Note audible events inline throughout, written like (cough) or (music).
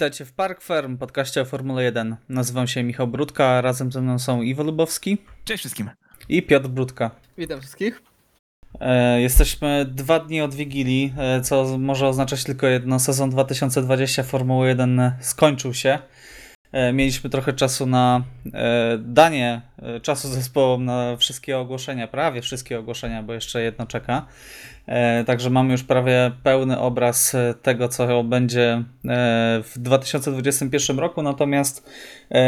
Witajcie w Park Firm, podcaście o Formule 1. Nazywam się Michał Brudka, a razem ze mną są Iwo Lubowski Cześć wszystkim. i Piotr Brudka. Witam wszystkich. E, jesteśmy dwa dni od Wigilii, e, co może oznaczać tylko jedno. Sezon 2020 Formuły 1 skończył się. E, mieliśmy trochę czasu na e, danie e, czasu zespołom na wszystkie ogłoszenia, prawie wszystkie ogłoszenia, bo jeszcze jedno czeka. Także mamy już prawie pełny obraz tego, co będzie w 2021 roku. Natomiast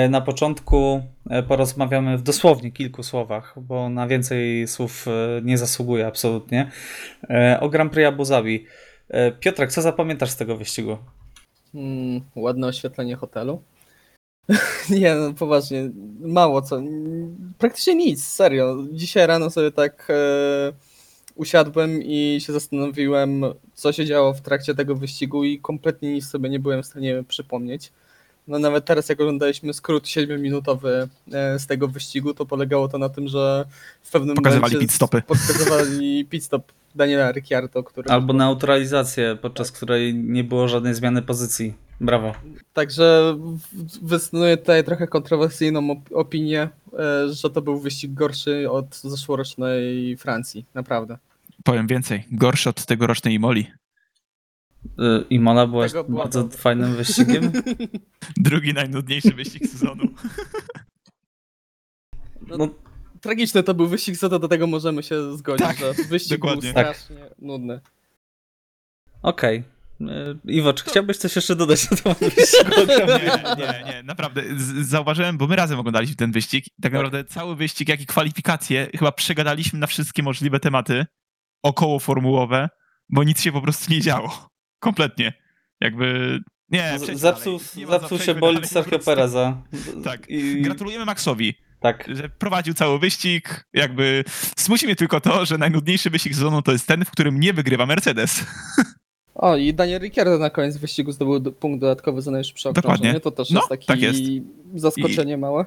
na początku porozmawiamy w dosłownie kilku słowach, bo na więcej słów nie zasługuje absolutnie. O Grand Prix Abu. E, Piotrek, co zapamiętasz z tego wyścigu? Mm, ładne oświetlenie hotelu. (laughs) Nie, no poważnie, mało co. Praktycznie nic, serio. Dzisiaj rano sobie tak e, usiadłem i się zastanowiłem, co się działo w trakcie tego wyścigu i kompletnie nic sobie nie byłem w stanie przypomnieć. No nawet teraz jak oglądaliśmy skrót 7-minutowy e, z tego wyścigu, to polegało to na tym, że w pewnym Pokazywali momencie pit stopy. Pokazywali (laughs) pit stop Daniela Ricciardo, który... Albo neutralizację, podczas której nie było żadnej zmiany pozycji. Brawo. Także w- wysunuję tutaj trochę kontrowersyjną op- opinię, e, że to był wyścig gorszy od zeszłorocznej Francji, naprawdę. Powiem więcej, gorszy od tegorocznej Imoli. Y, Imola była Tego była bardzo dobra. fajnym wyścigiem. (laughs) Drugi najnudniejszy wyścig sezonu. (laughs) No, Tragiczny to był wyścig, co to do tego możemy się zgodzić, Tak, że wyścig dokładnie. był Tak. strasznie nudny. Okej. Y, Iwo, czy chciałbyś coś jeszcze dodać na temat wyścigu? Nie, nie, nie, naprawdę. Zauważyłem, bo my razem oglądaliśmy ten wyścig. i Tak naprawdę cały wyścig, jak i kwalifikacje, chyba przegadaliśmy na wszystkie możliwe tematy około formułowe, bo nic się po prostu nie działo. Kompletnie. Jakby. Nie, Zepsuł. Nie zepsuł się bolid Sergio. Pereza. Tak. I, Gratulujemy Maxowi, tak. że prowadził cały wyścig. Jakby smuci mnie tylko to, że najnudniejszy wyścig sezonu to jest ten, w którym nie wygrywa Mercedes. (laughs) O, i Daniel Ricciardo na koniec wyścigu zdobył do- punkt dodatkowy za najszybsze Dokładnie. okrążenie, to też No, jest taki tak jest. zaskoczenie małe.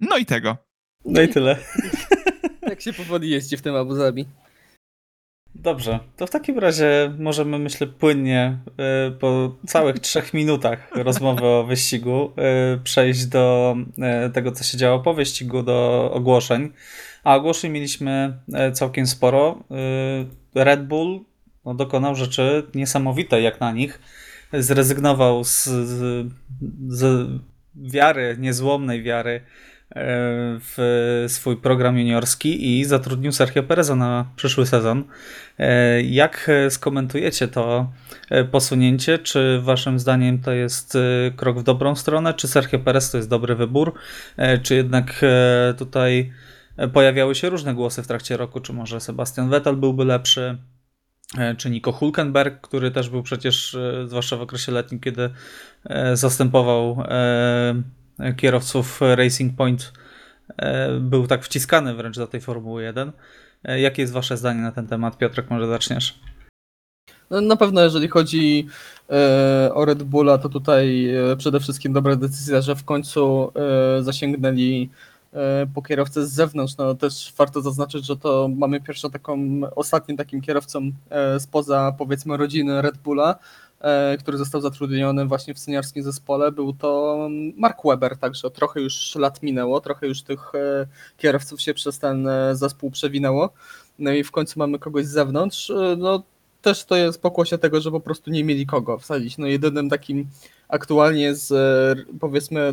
No i tego. No i tyle. Jak (laughs) się powoli jeździ w tym Abu Zabi. Dobrze, to w takim razie możemy, myślę, płynnie y, po całych (laughs) trzech minutach rozmowy o wyścigu y, przejść do y, tego, co się działo po wyścigu, do ogłoszeń. A ogłoszeń mieliśmy y, całkiem sporo. Y, Red Bull no, dokonał rzeczy niesamowitej jak na nich. Zrezygnował z, z, z wiary, niezłomnej wiary y, w swój program juniorski i zatrudnił Sergio Pereza na przyszły sezon. E, Jak e, skomentujecie to e, posunięcie? Czy waszym zdaniem to jest e, krok w dobrą stronę? Czy Sergio Perez to jest dobry wybór? E, Czy jednak e, tutaj e, pojawiały się różne głosy w trakcie roku? Czy może Sebastian Vettel byłby lepszy? E, Czy Nico Hulkenberg, który też był przecież, e, zwłaszcza w okresie letnim, kiedy e, zastępował kierowców Racing Point, był tak wciskany wręcz do tej Formuły 1. E, Jakie jest wasze zdanie na ten temat? Piotrek, może zaczniesz? No, na pewno jeżeli chodzi o Red Bulla, to tutaj przede wszystkim dobra decyzja, że w końcu zasięgnęli po kierowcę z zewnątrz. No też warto zaznaczyć, że to mamy pierwszą taką, ostatnim takim kierowcą e, spoza powiedzmy rodziny Red Bulla, e, który został zatrudniony właśnie w seniorskim zespole. Był to Mark Webber, także trochę już lat minęło, trochę już tych e, kierowców się przez ten e, zespół przewinęło. No i w końcu mamy kogoś z zewnątrz. E, No też to jest pokłosie tego, że po prostu nie mieli kogo wsadzić. No jedynym takim aktualnie z e, powiedzmy e,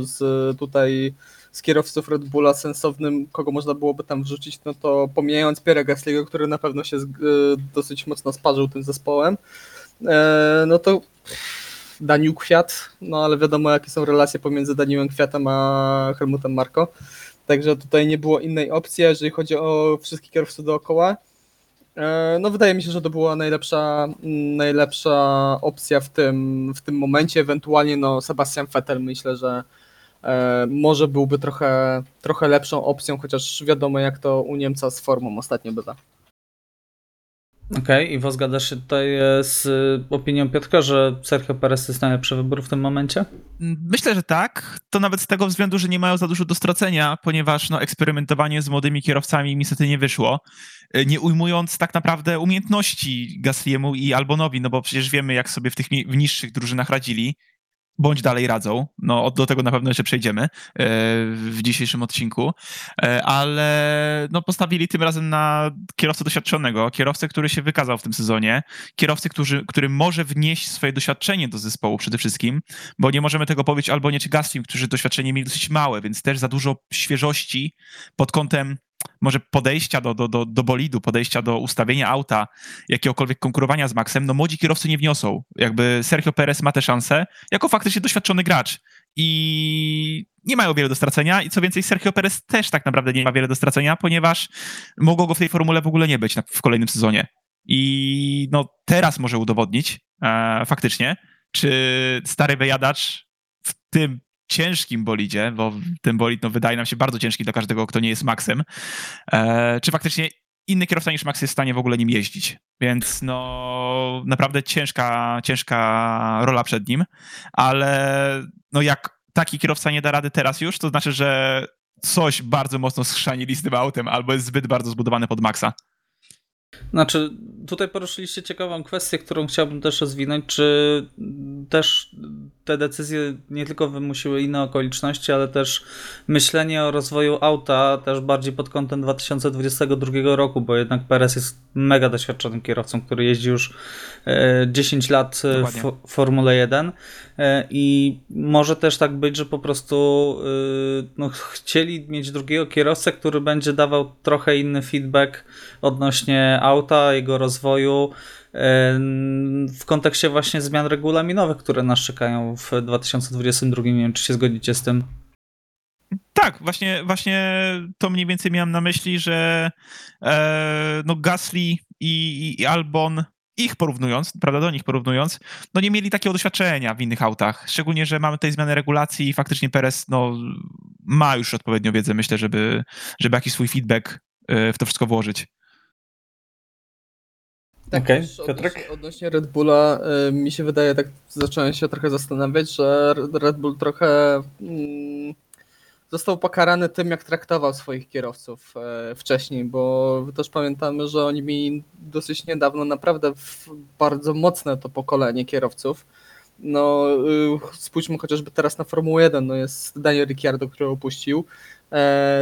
z tutaj z kierowców Red Bulla sensownym, kogo można byłoby tam wrzucić, no to pomijając Pierre Gasly'ego, który na pewno się e, dosyć mocno sparzył tym zespołem, e, no to Daniel Kwiat, no ale wiadomo jakie są relacje pomiędzy Danielem Kwiatem a Helmutem Marko. Także tutaj nie było innej opcji, jeżeli chodzi o wszystkich kierowców dookoła. E, No wydaje mi się, że to była najlepsza, najlepsza opcja w tym, w tym momencie. Ewentualnie no Sebastian Vettel myślę, że może byłby trochę, trochę lepszą opcją, chociaż wiadomo jak to u Niemca z formą ostatnio bywa. Okej, i Iwo, zgadzasz się tutaj e, z e, opinią Piotrka, że Sergio Perez jest najlepszy wybór w tym momencie? Myślę, że tak. To nawet z tego względu, że nie mają za dużo do stracenia, ponieważ no, eksperymentowanie z młodymi kierowcami niestety nie wyszło. E, Nie ujmując tak naprawdę umiejętności Gasliemu i Albonowi, no bo przecież wiemy, jak sobie w tych w niższych drużynach radzili. Bądź dalej radzą. No, do tego na pewno jeszcze przejdziemy e, w dzisiejszym odcinku. E, Ale no, postawili tym razem na kierowcę doświadczonego, kierowcę, który się wykazał w tym sezonie, kierowcy, który, który może wnieść swoje doświadczenie do zespołu przede wszystkim, bo nie możemy tego powiedzieć albo nie czy Gaslim, którzy doświadczenie mieli dosyć małe, więc też za dużo świeżości pod kątem może podejścia do, do, do, do bolidu, podejścia do ustawienia auta, jakiegokolwiek konkurowania z Maxem, no młodzi kierowcy nie wniosą. Jakby Sergio Perez ma tę szansę jako faktycznie doświadczony gracz i nie mają wiele do stracenia i co więcej Sergio Perez też tak naprawdę nie ma wiele do stracenia, ponieważ mogło go w tej formule w ogóle nie być w kolejnym sezonie. I no teraz może udowodnić e, faktycznie, czy stary wyjadacz w tym ciężkim bolidzie, bo ten bolid no, wydaje nam się bardzo ciężki dla każdego, kto nie jest Maxem, e, czy faktycznie inny kierowca niż Max jest w stanie w ogóle nim jeździć. Więc no naprawdę ciężka, ciężka rola przed nim, ale no jak taki kierowca nie da rady teraz już, to znaczy, że coś bardzo mocno schrzanili z tym autem albo jest zbyt bardzo zbudowany pod Maxa. Znaczy, tutaj poruszyliście ciekawą kwestię, którą chciałbym też rozwinąć, czy też te decyzje nie tylko wymusiły inne okoliczności, ale też myślenie o rozwoju auta też bardziej pod kątem 2022 roku, bo jednak Perez jest mega doświadczonym kierowcą, który jeździ już e, 10 lat e, w Dokładnie. Fo- Formule 1 e, i może też tak być, że po prostu e, no, chcieli mieć drugiego kierowcę, który będzie dawał trochę inny feedback odnośnie auta, jego rozwoju e, w kontekście właśnie zmian regulaminowych, które nas czekają w 2022. Nie wiem, czy się zgodzicie z tym. Tak, właśnie, właśnie to mniej więcej miałem na myśli, że e, no Gasly i, i, Albon, ich porównując, prawda, do nich porównując, no nie mieli takiego doświadczenia w innych autach. Szczególnie, że mamy tutaj zmianę regulacji i faktycznie Perez no, ma już odpowiednią wiedzę, myślę, żeby, żeby jakiś swój feedback e, w to wszystko włożyć. Tak, Piotrek? odnośnie, odnośnie Red Bulla, y, mi się wydaje, tak zacząłem się trochę zastanawiać, że Red Bull trochę mm, został pokarany tym, jak traktował swoich kierowców e, wcześniej, bo też pamiętamy, że oni mieli dosyć niedawno naprawdę bardzo mocne to pokolenie kierowców. No, y, spójrzmy chociażby teraz na Formułę 1, no jest Daniel Ricciardo, który opuścił,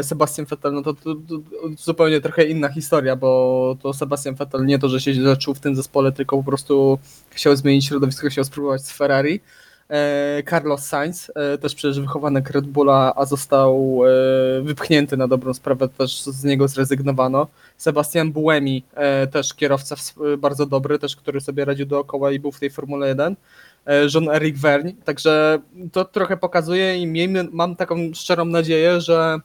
Sebastian Vettel, no to, to, to zupełnie trochę inna historia, bo to Sebastian Vettel nie to, że się czuł w tym zespole, tylko po prostu chciał zmienić środowisko, chciał spróbować z Ferrari. E, Carlos Sainz, e, też przecież wychowanek Red Bulla, a został e, wypchnięty na dobrą sprawę, też z niego zrezygnowano. Sebastian Buemi, e, też kierowca bardzo dobry, też który sobie radził dookoła i był w tej Formule 1. E, Jean-Eric Vergne, także to trochę pokazuje i miejmy, mam taką szczerą nadzieję, że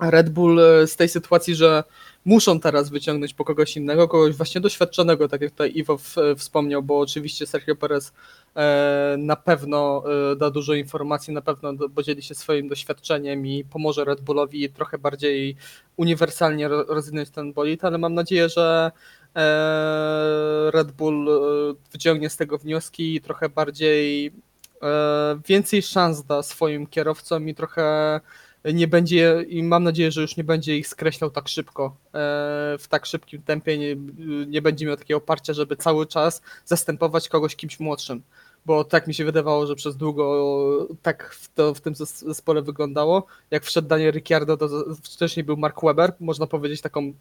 Red Bull e, z tej sytuacji, że muszą teraz wyciągnąć po kogoś innego, kogoś właśnie doświadczonego, tak jak tutaj Iwo w, wspomniał, bo oczywiście Sergio Perez e, na pewno e, da dużo informacji, na pewno podzieli się swoim doświadczeniem i pomoże Red Bullowi trochę bardziej uniwersalnie ro- rozwinąć ten bolid, ale mam nadzieję, że e, Red Bull e, wyciągnie z tego wnioski i trochę bardziej e, więcej szans da swoim kierowcom i trochę nie będzie i mam nadzieję, że już nie będzie ich skreślał tak szybko, e, w tak szybkim tempie, nie, nie będzie miał takiego oparcia, żeby cały czas zastępować kogoś kimś młodszym. Bo tak mi się wydawało, że przez długo tak w, to, w tym zes- zespole wyglądało. Jak wszedł Daniel Ricciardo, to wcześniej był Mark Webber, można powiedzieć taką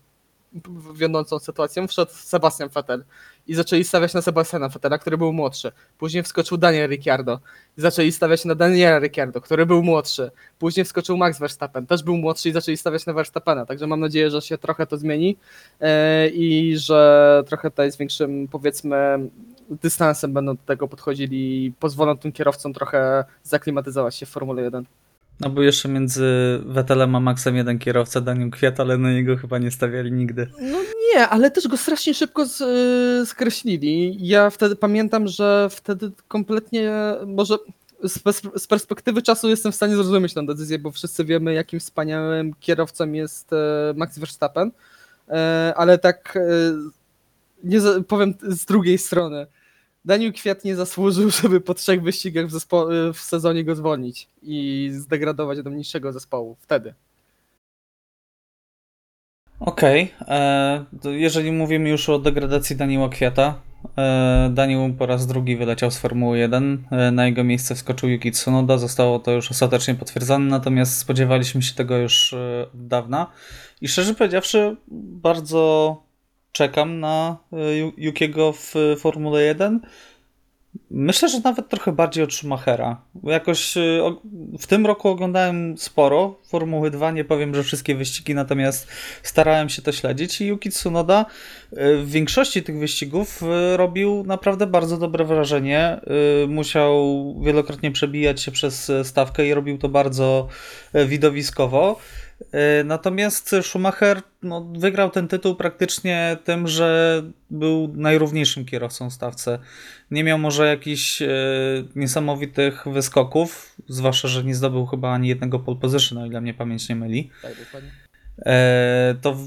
wiodącą sytuacją, wszedł Sebastian Vettel i zaczęli stawiać na Sebastiana Vettela, który był młodszy. Później wskoczył Daniel Ricciardo i zaczęli stawiać na Daniela Ricciardo, który był młodszy. Później wskoczył Max Verstappen, też był młodszy i zaczęli stawiać na Verstappena, także mam nadzieję, że się trochę to zmieni e, i że trochę tutaj z większym, powiedzmy, dystansem będą do tego podchodzili i pozwolą tym kierowcom trochę zaklimatyzować się w Formule 1. No bo jeszcze między Vettelem a Maxem jeden kierowca, Daniel Kwiat, ale na niego chyba nie stawiali nigdy. No nie, ale też go strasznie szybko z, y, skreślili. Ja wtedy pamiętam, że wtedy kompletnie może z, z perspektywy czasu jestem w stanie zrozumieć tę decyzję, bo wszyscy wiemy, jakim wspaniałym kierowcą jest e, Max Verstappen, E, ale tak e, nie powiem z drugiej strony. Daniel Kwiat nie zasłużył, (laughs) żeby po trzech wyścigach w, zespo- w sezonie go zwolnić i zdegradować do niższego zespołu. Wtedy. Okej, e, to jeżeli mówimy już o degradacji Daniela Kwiata, e, Daniel po raz drugi wyleciał z Formuły 1, e, na jego miejsce wskoczył Yuki Tsunoda, zostało to już ostatecznie potwierdzone, natomiast spodziewaliśmy się tego już od dawna i szczerze powiedziawszy bardzo czekam na Yu- Yukiego w Formule 1. Myślę, że nawet trochę bardziej od Schumachera. Jakoś y, w tym roku oglądałem sporo Formuły 2, nie powiem, że wszystkie wyścigi, natomiast starałem się to śledzić i Yuki Tsunoda y, w większości tych wyścigów y, robił naprawdę bardzo dobre wrażenie. Y, Musiał wielokrotnie przebijać się przez y, stawkę i robił to bardzo y, widowiskowo. Y, Natomiast Schumacher no, wygrał ten tytuł praktycznie tym, że był najrówniejszym kierowcą w stawce. Nie miał może jakichś e, niesamowitych wyskoków, zwłaszcza, że nie zdobył chyba ani jednego pole position, o ile mnie pamięć nie myli. Tak, dokładnie. E, to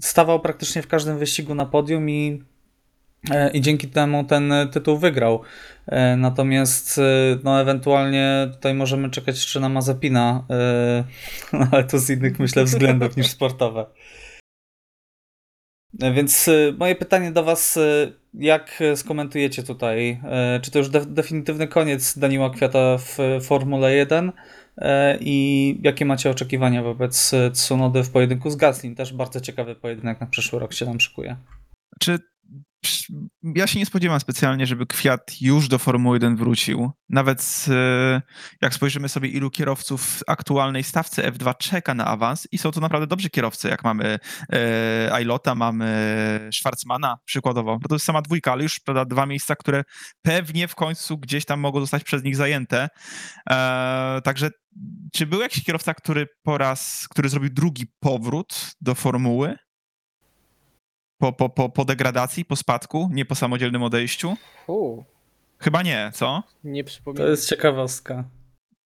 stawał praktycznie w każdym wyścigu na podium i, e, i dzięki temu ten tytuł wygrał. E, natomiast e, no, ewentualnie tutaj możemy czekać jeszcze na Mazepina, e, (laughs) ale to z innych myślę względów niż sportowe. E, Więc e, moje pytanie do Was, e, jak e, skomentujecie tutaj? e, Czy to już de- definitywny koniec Daniela Kwiata w e, Formule 1? E, I jakie macie oczekiwania wobec e, Tsunody w pojedynku z Gaslim? Też bardzo ciekawy pojedynek na przyszły rok się nam szykuje. Czy ja się nie spodziewam specjalnie, żeby Kwiat już do Formuły 1 wrócił. Nawet e, jak spojrzymy sobie, ilu kierowców w aktualnej stawce F2 czeka na awans i są to naprawdę dobrzy kierowcy, jak mamy e, Ailota, mamy Schwarzmana przykładowo. To jest sama dwójka, ale już prawda, dwa miejsca, które pewnie w końcu gdzieś tam mogą zostać przez nich zajęte. E, także czy był jakiś kierowca, który po raz, który zrobił drugi powrót do formuły? Po, po, po, po degradacji, po spadku, nie po samodzielnym odejściu? Fu, Chyba nie, co? nie To przypominam. jest ciekawostka.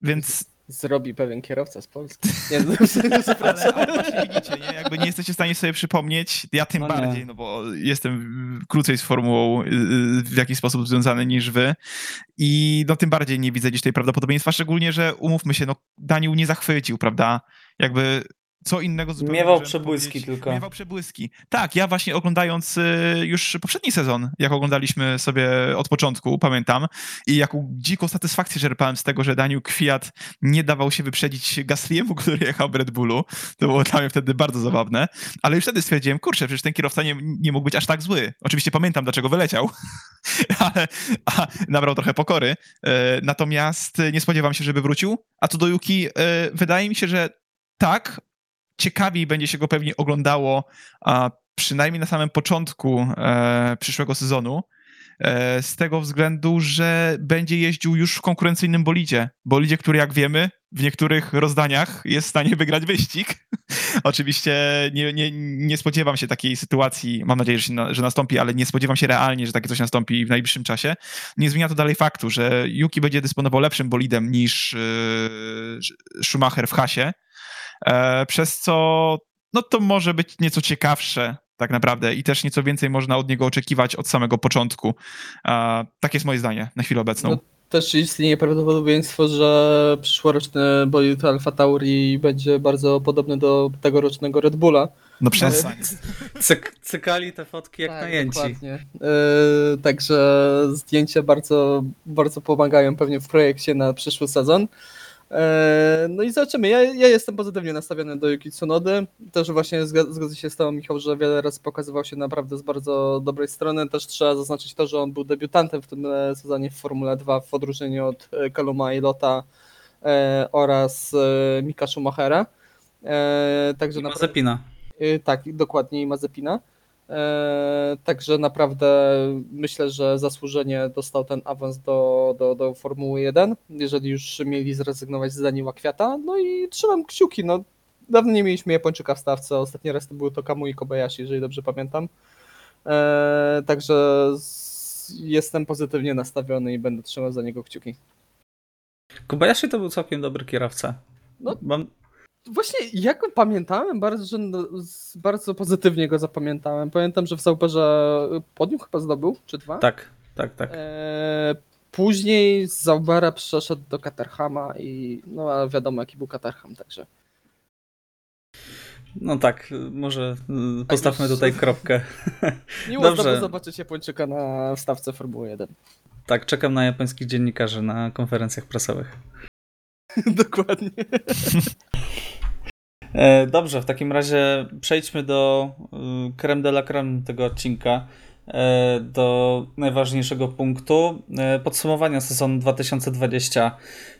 Więc, Zrobi pewien kierowca z Polski. (laughs) Nie, ale, ale właśnie widzicie, nie? Jakby nie jesteście w stanie sobie przypomnieć, ja tym No nie. bardziej, no bo jestem krócej z formułą y, y, w jakiś sposób związany niż wy i no tym bardziej nie widzę gdzieś tej prawdopodobieństwa, szczególnie, że umówmy się, no Daniel nie zachwycił, prawda? Jakby co innego zupełnie Miewał przebłyski powiedzieć. tylko. Miewał przebłyski. Tak, ja właśnie oglądając y, już poprzedni sezon, jak oglądaliśmy sobie od początku, pamiętam, i jaką dziką satysfakcję czerpałem z tego, że Daniel Kwiat nie dawał się wyprzedzić Gasly'emu, (laughs) który jechał w Red Bullu. To było dla mnie wtedy bardzo zabawne. Ale już wtedy stwierdziłem, kurczę, przecież ten kierowca nie, nie mógł być aż tak zły. Oczywiście pamiętam, dlaczego wyleciał, (laughs) ale a, nabrał trochę pokory. E, natomiast nie spodziewam się, żeby wrócił. A co do Yuki, e, wydaje mi się, że tak, ciekawiej będzie się go pewnie oglądało, a przynajmniej na samym początku e, przyszłego sezonu, e, z tego względu, że będzie jeździł już w konkurencyjnym bolidzie. Bolidzie, który jak wiemy, w niektórych rozdaniach jest w stanie wygrać wyścig. (laughs) Oczywiście nie, nie, nie spodziewam się takiej sytuacji, mam nadzieję, że, na, że nastąpi, ale nie spodziewam się realnie, że takie coś nastąpi w najbliższym czasie. Nie zmienia to dalej faktu, że Yuki będzie dysponował lepszym bolidem niż e, Schumacher w Hasie, przez co no to może być nieco ciekawsze tak naprawdę i też nieco więcej można od niego oczekiwać od samego początku. E, tak jest moje zdanie na chwilę obecną. No, też istnieje prawdopodobieństwo, że przyszłoroczny bolid Alfa Tauri będzie bardzo podobny do tegorocznego Red Bulla. No przestań. Cyk, cykali te fotki jak Tak, najęci. Dokładnie. Yy, także zdjęcia bardzo, bardzo pomagają pewnie w projekcie na przyszły sezon. Yy, no i zobaczymy. Ja, ja jestem pozytywnie nastawiony do Yuki Tsunody. Też właśnie zgodzę się z tobą, Michał, że wiele razy pokazywał się naprawdę z bardzo dobrej strony. Też trzeba zaznaczyć to, że on był debiutantem w tym e, sezonie w Formule 2 w odróżnieniu od e, Kaluma Ilota e, oraz e, Mika Schumachera. E, także I naprawdę- Mazepina. Y, Tak, dokładnie i Mazepina. E, Także naprawdę myślę, że zasłużenie dostał ten awans do, do, do Formuły 1, jeżeli już mieli zrezygnować z Daniela Kwiata. No i trzymam kciuki. No, dawno nie mieliśmy Japończyka w stawce. Ostatni raz to był to Kamui Kobayashi, jeżeli dobrze pamiętam. E, Także jestem pozytywnie nastawiony i będę trzymał za niego kciuki. Kobayashi to był całkiem dobry kierowca. No. Mam, Właśnie ja go pamiętałem, bardzo, że no, bardzo pozytywnie go zapamiętałem. Pamiętam, że w Zauberze podium chyba zdobył, czy dwa? Tak, tak, tak. E, później z Zaubera przeszedł do Caterhama i no a wiadomo jaki był Caterham, także. No tak, może y, postawmy już- tutaj kropkę. (laughs) Miło Dobrze. zobaczyć Japończyka na wstawce Formuły 1. Tak, czekam na japońskich dziennikarzy na konferencjach prasowych. (laughs) Dokładnie. (laughs) E, Dobrze, w takim razie przejdźmy do y, creme de la creme tego odcinka, e, do najważniejszego punktu, e, podsumowania sezonu 2020.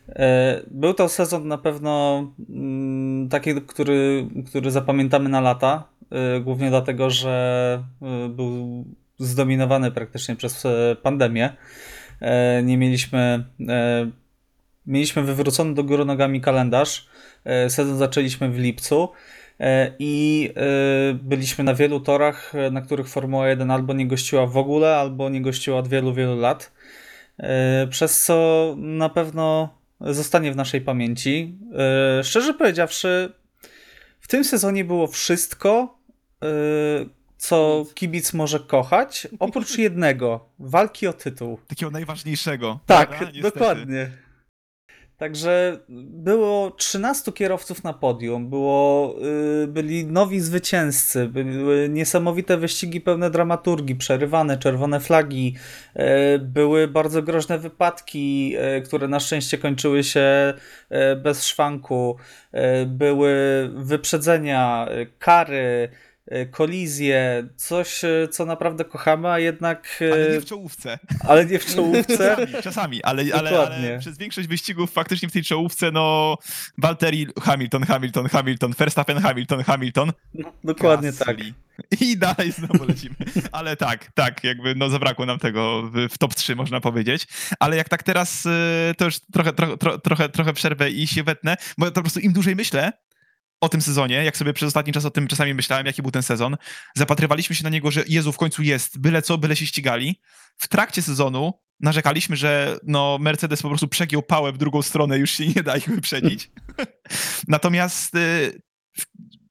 E, Był to sezon na pewno mm, taki, który, który zapamiętamy na lata, głównie dlatego, że był zdominowany praktycznie przez pandemię. Nie mieliśmy, mieliśmy wywrócony do góry nogami kalendarz. E, Sezon zaczęliśmy w lipcu e, i e, byliśmy na wielu torach, na których Formuła 1 albo nie gościła w ogóle, albo nie gościła od wielu, wielu lat. Przez co na pewno zostanie w naszej pamięci. Szczerze powiedziawszy, w tym sezonie było wszystko, co kibic może kochać, oprócz jednego walki o tytuł. Takiego najważniejszego. Tak? Niestety. dokładnie. Także było 13 kierowców na podium, było, y, byli nowi zwycięzcy, były niesamowite wyścigi pełne dramaturgii, przerywane czerwone flagi, y, były bardzo groźne wypadki, y, które na szczęście kończyły się bez szwanku, były wyprzedzenia, kary, kolizje, coś, y, co naprawdę kochamy, a jednak... y, Ale nie w czołówce. ale nie w czołówce. (laughs) Czasami, czasami ale, ale, ale przez większość wyścigów faktycznie w tej czołówce, no, Valtteri, Hamilton, Hamilton, Hamilton, Verstappen, Hamilton, Hamilton. Dokładnie tak. Gasly. I dalej znowu lecimy. Ale tak, tak, jakby no zabrakło nam tego w, top 3, można powiedzieć. Ale jak tak teraz, to już trochę, trochę, tro, trochę, trochę przerwę i się wetnę, bo to po prostu im dłużej myślę o tym sezonie, jak sobie przez ostatni czas o tym czasami myślałem, jaki był ten sezon, zapatrywaliśmy się na niego, że Jezu, w końcu jest, byle co, byle się ścigali. W trakcie sezonu narzekaliśmy, że no, Mercedes po prostu przegiął pałę w drugą stronę, już się nie da ich wyprzedzić. (laughs) Natomiast y,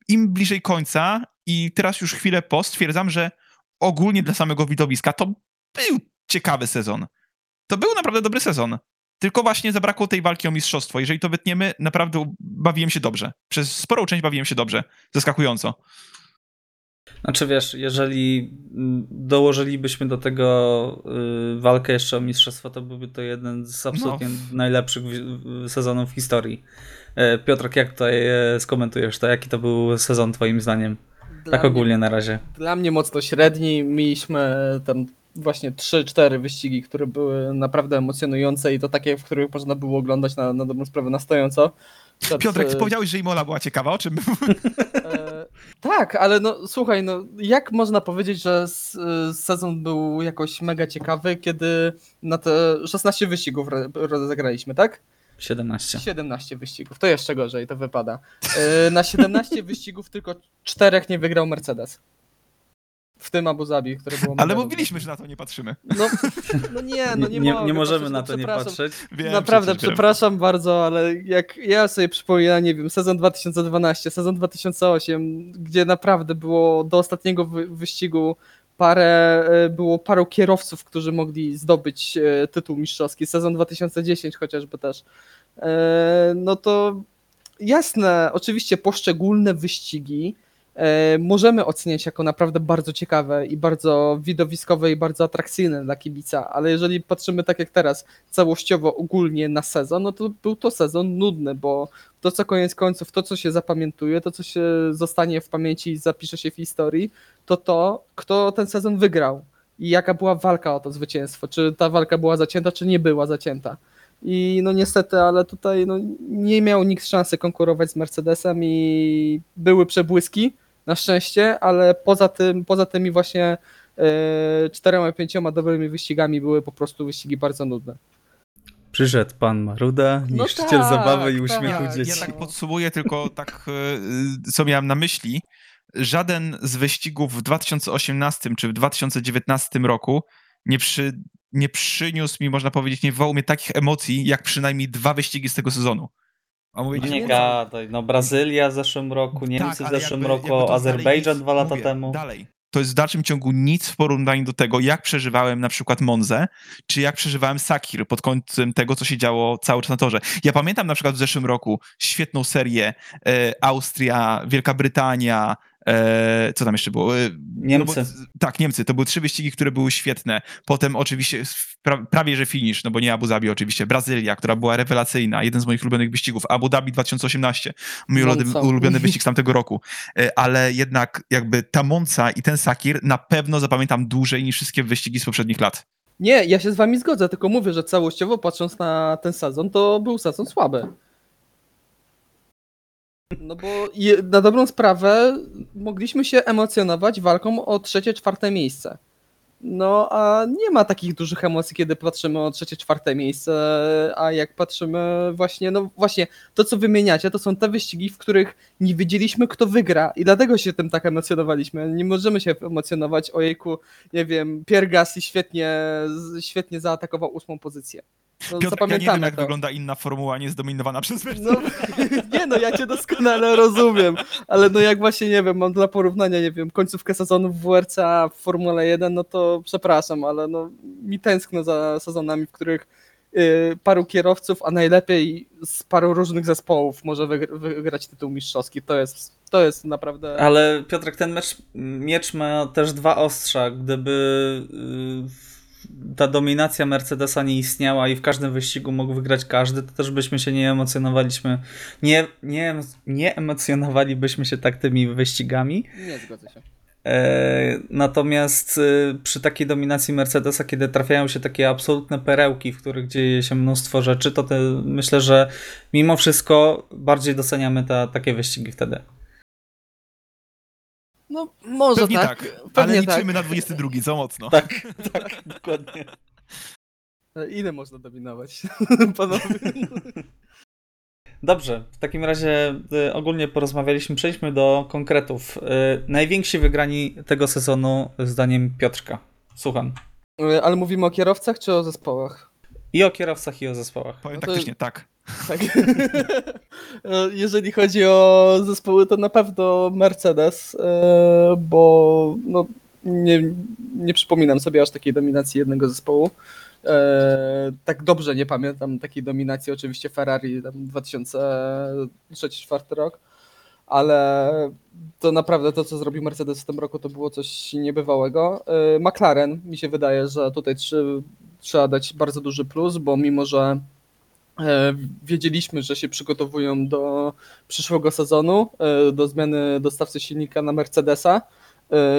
im bliżej końca i teraz już chwilę po, stwierdzam, że ogólnie dla samego widowiska to był ciekawy sezon. To był naprawdę dobry sezon. Tylko właśnie zabrakło tej walki o mistrzostwo. Jeżeli to wytniemy, naprawdę bawiłem się dobrze. Przez sporą część bawiłem się dobrze. Zaskakująco. Znaczy wiesz, jeżeli dołożylibyśmy do tego y, walkę jeszcze o mistrzostwo, to byłby to jeden z absolutnie najlepszych wi- sezonów w historii. E, Piotrek, jak tutaj e, skomentujesz to? Jaki to był sezon twoim zdaniem? Dla tak mnie- ogólnie na razie. Dla mnie mocno średni. Mieliśmy tam właśnie 3-4 wyścigi, które były naprawdę emocjonujące i to takie, w których można było oglądać na, na dobrą sprawę na stojąco. Przed, Piotrek, ty powiedziałeś, że Imola była ciekawa. O czym? E, tak, ale no słuchaj, no jak można powiedzieć, że e, sezon był jakoś mega ciekawy, kiedy na te 16 wyścigów ro- rozegraliśmy, tak? 17. 17 wyścigów, to jeszcze gorzej to wypada. E, Na 17 (laughs) wyścigów tylko czterech nie wygrał Mercedes. W tym Abu Zabi, które było Ale mówiliśmy, że na to nie patrzymy. No, no nie, no nie, nie, mogę nie możemy patrzeć, na no to nie przepraszam. patrzeć. Wiem, Naprawdę, przecież wiem. przepraszam bardzo, ale jak ja sobie przypominam, nie wiem, sezon 2012, sezon 2008, gdzie naprawdę było do ostatniego wy- wyścigu parę, e, było paru kierowców, którzy mogli zdobyć e, tytuł mistrzowski, sezon 2010 chociażby też, E, no to jasne, oczywiście poszczególne wyścigi możemy oceniać jako naprawdę bardzo ciekawe i bardzo widowiskowe i bardzo atrakcyjne dla kibica, ale jeżeli patrzymy tak jak teraz, całościowo ogólnie na sezon, no to był to sezon nudny, bo to co koniec końców, to co się zapamiętuje, to co się zostanie w pamięci i zapisze się w historii, to to, kto ten sezon wygrał i jaka była walka o to zwycięstwo, czy ta walka była zacięta, czy nie była zacięta. I no niestety, ale tutaj no, nie miał nikt szansy konkurować z Mercedesem i były przebłyski, na szczęście, ale poza tym, poza tymi właśnie e, czterema, pięcioma dobrymi wyścigami były po prostu wyścigi bardzo nudne. Przyszedł pan Maruda, No niszczyciel tak, zabawy i tak. uśmiechu Ja, dzieci. ja tak podsumuję tylko tak, e, co miałem na myśli. Żaden z wyścigów w 2018 czy w 2019 roku nie, przy, nie przyniósł mi, można powiedzieć, nie wywołał mnie takich emocji, jak przynajmniej dwa wyścigi z tego sezonu. A mówię, Nie gadaj, no Brazylia w zeszłym roku, Niemcy Tak, w zeszłym jakby- roku, jakby Azerbejdżan dwa lata mówię, temu. Dalej. To jest w dalszym ciągu nic w porównaniu do tego, jak przeżywałem na przykład Monzę, czy jak przeżywałem Sakir pod kątem tego, co się działo cały czas na torze. Ja pamiętam na przykład w zeszłym roku świetną serię e, Austria, Wielka Brytania, e, co tam jeszcze było? Niemcy. No bo, tak, Niemcy. To były trzy wyścigi, które były świetne. Potem oczywiście pra, prawie, że finish, no bo nie Abu Zabi oczywiście. Brazylia, która była rewelacyjna. Jeden z moich ulubionych wyścigów. Abu Dhabi 2018. Mój ulubiony wyścig z tamtego roku. E, Ale jednak jakby ta Monza i ten Sakir na pewno zapamiętam dłużej niż wszystkie wyścigi z poprzednich lat. Nie, ja się z wami zgodzę, tylko mówię, że całościowo patrząc na ten sezon, to był sezon słaby. No bo je, na dobrą sprawę mogliśmy się emocjonować walką o trzecie, czwarte miejsce. No a nie ma takich dużych emocji, kiedy patrzymy o trzecie, czwarte miejsce, a jak patrzymy właśnie, no właśnie, to co wymieniacie, to są te wyścigi, w których nie wiedzieliśmy kto wygra i dlatego się tym tak emocjonowaliśmy. Nie możemy się emocjonować, ojejku, nie wiem, Pierre Gasly świetnie, świetnie zaatakował ósmą pozycję. No, Piotr, ja nie wiem, jak to. wygląda inna formuła niezdominowana przez Mercedes. No, (laughs) nie no, ja cię doskonale rozumiem, ale no jak właśnie, nie wiem, mam dla porównania, nie wiem, końcówkę sezonu w WRC w Formule 1, no to przepraszam, ale no mi tęskno za sezonami, w których paru kierowców, a najlepiej z paru różnych zespołów może wygr- wygrać tytuł mistrzowski. To jest, to jest naprawdę... Ale Piotrek, ten mecz, miecz ma też dwa ostrza. Gdyby y, ta dominacja Mercedesa nie istniała i w każdym wyścigu mógł wygrać każdy, to też byśmy się nie emocjonowaliśmy. Nie, nie, nie emocjonowalibyśmy się tak tymi wyścigami. Nie zgodzę się. E, Natomiast y, przy takiej dominacji Mercedesa, kiedy trafiają się takie absolutne perełki, w których dzieje się mnóstwo rzeczy, to te, myślę, że mimo wszystko bardziej doceniamy ta, takie wyścigi wtedy. No może Pewnie tak, tak, ale tak. liczymy na 22, co mocno. Tak, (laughs) tak, dokładnie. Ile można dominować, (laughs) panowie? Dobrze, w takim razie y, ogólnie porozmawialiśmy, przejdźmy do konkretów. Y, najwięksi wygrani tego sezonu zdaniem Piotrka. Słucham. Ale mówimy o kierowcach czy o zespołach? I o kierowcach, i o zespołach. Powiem No to- taktycznie, tak. Tak. (laughs) Jeżeli chodzi o zespoły, to na pewno Mercedes, bo no, nie, nie przypominam sobie aż takiej dominacji jednego zespołu. E, Tak dobrze nie pamiętam takiej dominacji oczywiście Ferrari tam 2003-2004 rok, ale to naprawdę to, co zrobił Mercedes w tym roku, to było coś niebywałego. E, McLaren, mi się wydaje, że tutaj trzy, trzeba dać bardzo duży plus, bo mimo, że E, Wiedzieliśmy, że się przygotowują do przyszłego sezonu, e, do zmiany dostawcy silnika na Mercedesa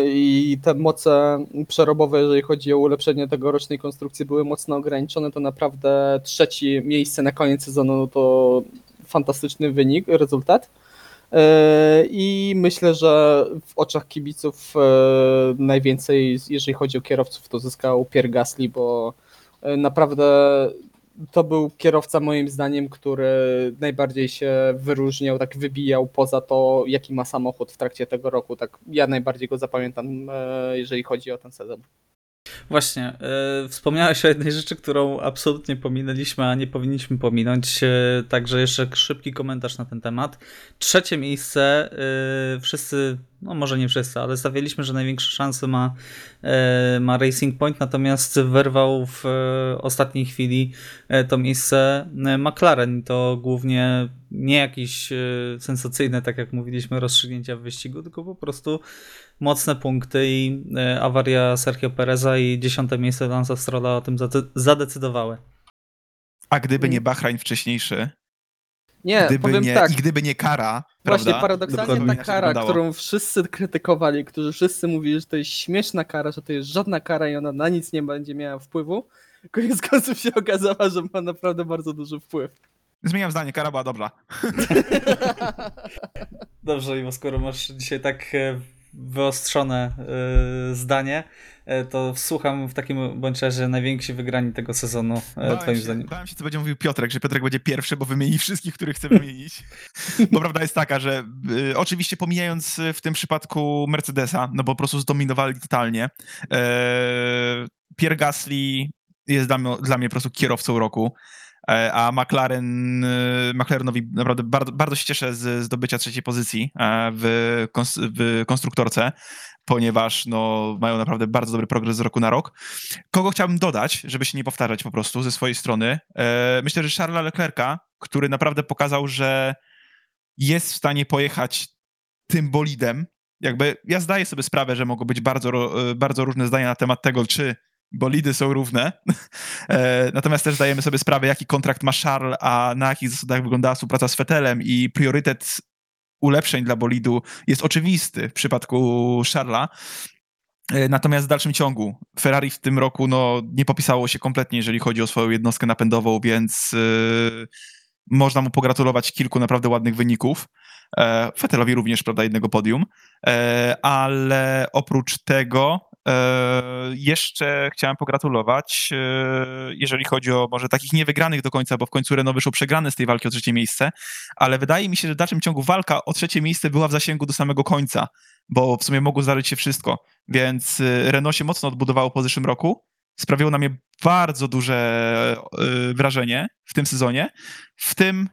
i te moce przerobowe, jeżeli chodzi o ulepszenie tegorocznej konstrukcji, były mocno ograniczone. To naprawdę trzecie miejsce na koniec sezonu to fantastyczny wynik, rezultat. E, I myślę, że w oczach kibiców e, najwięcej, jeżeli chodzi o kierowców, to zyskał Pierre Gasly, bo e, naprawdę to był kierowca moim zdaniem, który najbardziej się wyróżniał, tak wybijał poza to, jaki ma samochód w trakcie tego roku. Tak ja najbardziej go zapamiętam, e, jeżeli chodzi o ten sezon. Właśnie, e, wspomniałeś o jednej rzeczy, którą absolutnie pominęliśmy, a nie powinniśmy pominąć, e, także jeszcze szybki komentarz na ten temat. Trzecie miejsce, e, wszyscy, no może nie wszyscy, ale stawialiśmy, że największe szanse ma, ma Racing Point, natomiast wyrwał w ostatniej chwili to miejsce McLaren. To głównie nie jakieś sensacyjne, tak jak mówiliśmy, rozstrzygnięcia w wyścigu, tylko po prostu mocne punkty i e, awaria Sergio Pereza i dziesiąte miejsce Lanza Strolla o tym zade- zadecydowały. A gdyby nie Bahrain wcześniejszy, Nie, gdyby powiem nie, tak. i gdyby nie kara, Właśnie prawda, paradoksalnie dokładnie ta kara, którą wszyscy krytykowali, którzy wszyscy mówili, że to jest śmieszna kara, że to jest żadna kara i ona na nic nie będzie miała wpływu, (laughs) koniec końców się okazała, że ma naprawdę bardzo duży wpływ. Zmieniam zdanie, kara była dobra. (laughs) Dobrze, Iwo, skoro masz dzisiaj tak e, wyostrzone e, zdanie, e, to słucham w takim bądź razie najwięksi wygrani tego sezonu, e, Bałem twoim się, zdaniem. bałem się, co będzie mówił Piotrek, że Piotrek będzie pierwszy, bo wymieni wszystkich, których chce wymienić. (laughs) Bo prawda jest taka, że y, oczywiście pomijając y, w tym przypadku Mercedesa, no bo po prostu zdominowali totalnie, e, Pierre Gasly jest dla mnie, dla mnie po prostu kierowcą roku. E, a McLaren, e, McLarenowi naprawdę bardzo, bardzo się cieszę z zdobycia trzeciej pozycji e, w, w konstruktorce, ponieważ no, mają naprawdę bardzo dobry progres z roku na rok. Kogo chciałbym dodać, żeby się nie powtarzać po prostu ze swojej strony? Myślę, że Charlesa Leclerca, który naprawdę pokazał, że jest w stanie pojechać tym bolidem. Jakby ja zdaję sobie sprawę, że mogą być bardzo, bardzo różne zdania na temat tego, czy bolidy są równe. (laughs) E, natomiast też zdajemy sobie sprawę, jaki kontrakt ma Charles, a na jakich zasadach wyglądała współpraca z Fetelem i priorytet ulepszeń dla bolidu jest oczywisty w przypadku Charlesa. E, natomiast w dalszym ciągu Ferrari w tym roku no, nie popisało się kompletnie, jeżeli chodzi o swoją jednostkę napędową, więc yy, można mu pogratulować kilku naprawdę ładnych wyników. E, Fetelowi również, prawda, jednego podium. E, ale oprócz tego jeszcze chciałem pogratulować, jeżeli chodzi o może takich niewygranych do końca, bo w końcu Renault wyszło przegrane z tej walki o trzecie miejsce, ale wydaje mi się, że w dalszym ciągu walka o trzecie miejsce była w zasięgu do samego końca, bo w sumie mogło zdarzyć się wszystko, więc Renault się mocno odbudowało po zeszłym roku, sprawiło na mnie bardzo duże wrażenie w tym sezonie, w tym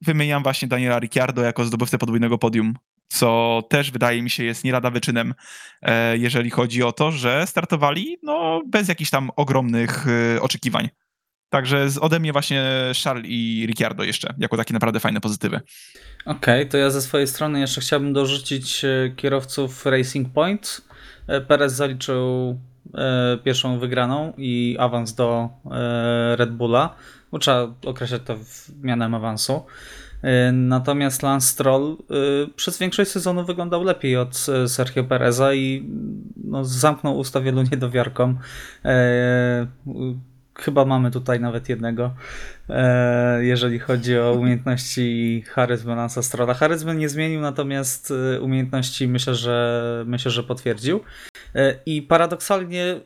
wymieniam właśnie Daniela Ricciardo jako zdobywcę podwójnego podium, co też wydaje mi się jest nie lada wyczynem, e, jeżeli chodzi o to, że startowali no, bez jakichś tam ogromnych e, oczekiwań. Także ode mnie właśnie Charles i Ricciardo jeszcze, jako takie naprawdę fajne pozytywy. Okej, okay, to ja ze swojej strony jeszcze chciałbym dorzucić e, kierowców Racing Point. Perez zaliczył pierwszą wygraną i awans do Red Bulla bo trzeba określać to mianem awansu. Y, natomiast Lance Stroll przez większość sezonu wyglądał lepiej od Sergio Pereza i no, zamknął usta wielu niedowiarkom. Chyba mamy tutaj nawet jednego, jeżeli chodzi o umiejętności charyzmy Lance'a Strolla. Charyzmy nie zmienił, natomiast umiejętności myślę, że myślę, że potwierdził. I paradoksalnie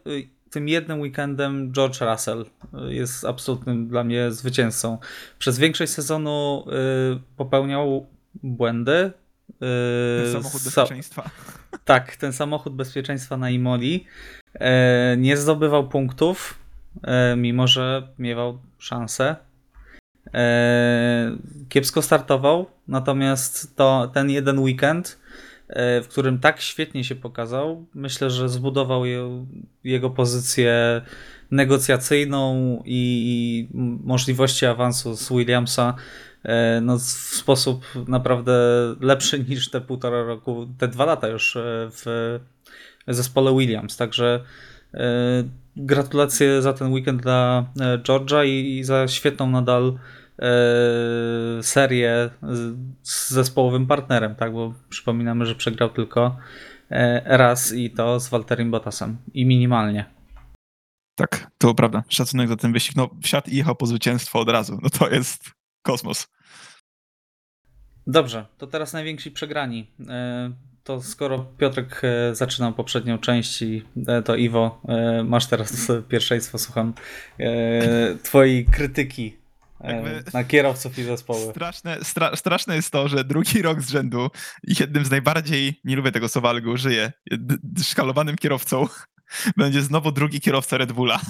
tym jednym weekendem George Russell jest absolutnym dla mnie zwycięzcą. Przez większość sezonu popełniał błędy. Ten samochód bezpieczeństwa. Tak, ten samochód bezpieczeństwa na Imoli nie zdobywał punktów, mimo że miewał szansę. Kiepsko startował, natomiast to, ten jeden weekend E, w którym tak świetnie się pokazał. Myślę, że zbudował je, jego pozycję negocjacyjną i, i, możliwości awansu z Williamsa e, no, w sposób naprawdę lepszy niż te półtora roku, te dwa lata już e, w zespole Williams. Także gratulacje za ten weekend dla Georgia i, za świetną nadal E, serię z zespołowym partnerem, tak? Bo przypominamy, że przegrał tylko e, raz i to z Walterim Bottasem i minimalnie. Tak, to prawda. Szacunek za ten wyścig. No, wsiadł i jechał po zwycięstwo od razu. No to jest kosmos. Dobrze, to teraz najwięksi przegrani. E, to skoro Piotrek zaczynał poprzednią część i to Iwo, masz teraz pierwszeństwo, słucham twojej krytyki jakby... Na kierowców i zespoły. Straszne, stra, straszne jest to, że drugi rok z rzędu jednym z najbardziej, nie lubię tego słowa, ale go użyję, szkalowanym kierowcą (laughs) będzie znowu drugi kierowca Red Bulla.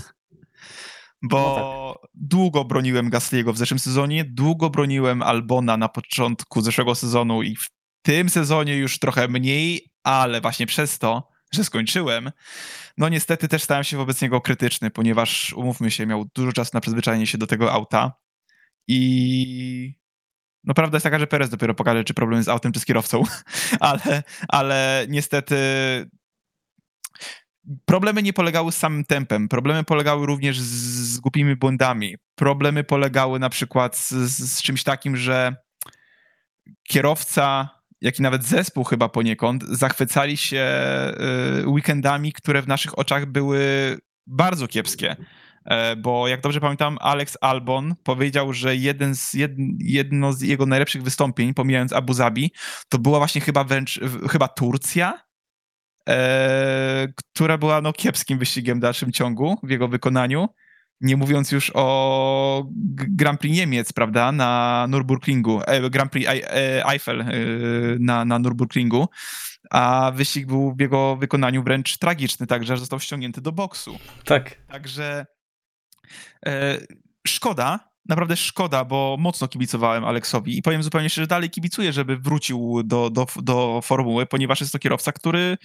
Bo no tak. długo broniłem Gasliego w zeszłym sezonie, długo broniłem Albona na początku zeszłego sezonu i w tym sezonie już trochę mniej, ale właśnie przez to, że skończyłem, no niestety też stałem się wobec niego krytyczny, ponieważ umówmy się, miał dużo czasu na przyzwyczajenie się do tego auta. I no prawda jest taka, że Perez dopiero pokaże, czy problem jest z autem, czy z kierowcą, (laughs) ale, ale niestety problemy nie polegały z samym tempem, problemy polegały również z, z głupimi błędami. Problemy polegały na przykład z, z czymś takim, że kierowca, jak i nawet zespół chyba poniekąd, zachwycali się y, weekendami, które w naszych oczach były bardzo kiepskie. E, bo jak dobrze pamiętam, Alex Albon powiedział, że jeden z, jedno z jego najlepszych wystąpień, pomijając Abu Zabi, to była właśnie chyba wręcz, chyba Turcja, e, która była no, kiepskim wyścigiem w dalszym ciągu w jego wykonaniu. Nie mówiąc już o Grand Prix Niemiec, prawda, na Nürburgringu, e, Grand Prix Eiffel na, na Nürburgringu, a wyścig był w jego wykonaniu wręcz tragiczny, także został ściągnięty do boksu. Tak. Także E, szkoda, naprawdę szkoda, bo mocno kibicowałem Aleksowi i powiem zupełnie szczerze, dalej kibicuję, żeby wrócił do, do, do formuły, ponieważ jest to kierowca, który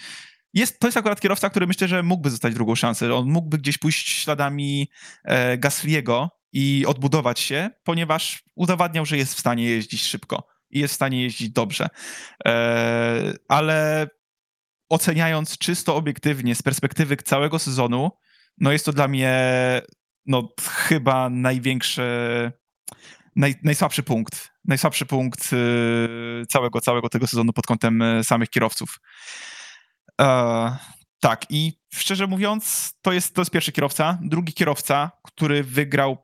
jest, to jest akurat kierowca, który myślę, że mógłby zostać drugą szansę. On mógłby gdzieś pójść śladami e, Gasliego i odbudować się, ponieważ udowadniał, że jest w stanie jeździć szybko i jest w stanie jeździć dobrze. E, ale oceniając czysto obiektywnie z perspektywy całego sezonu, no jest to dla mnie no, chyba największy, naj, najsłabszy punkt. Najsłabszy punkt y, całego, całego tego sezonu pod kątem y, samych kierowców. E, tak, i szczerze mówiąc, to jest, to jest pierwszy kierowca. Drugi kierowca, który wygrał,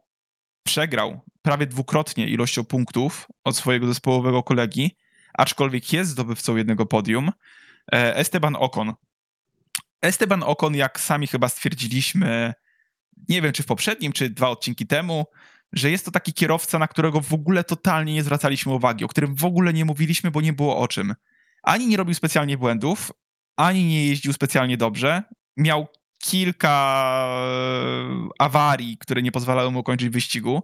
przegrał prawie dwukrotnie ilością punktów od swojego zespołowego kolegi, aczkolwiek jest zdobywcą jednego podium, e, Esteban Ocon. Esteban Ocon, jak sami chyba stwierdziliśmy, nie wiem czy w poprzednim, czy dwa odcinki temu, że jest to taki kierowca, na którego w ogóle totalnie nie zwracaliśmy uwagi, o którym w ogóle nie mówiliśmy, bo nie było o czym. Ani nie robił specjalnie błędów, ani nie jeździł specjalnie dobrze. Miał kilka e, awarii, które nie pozwalały mu kończyć wyścigu,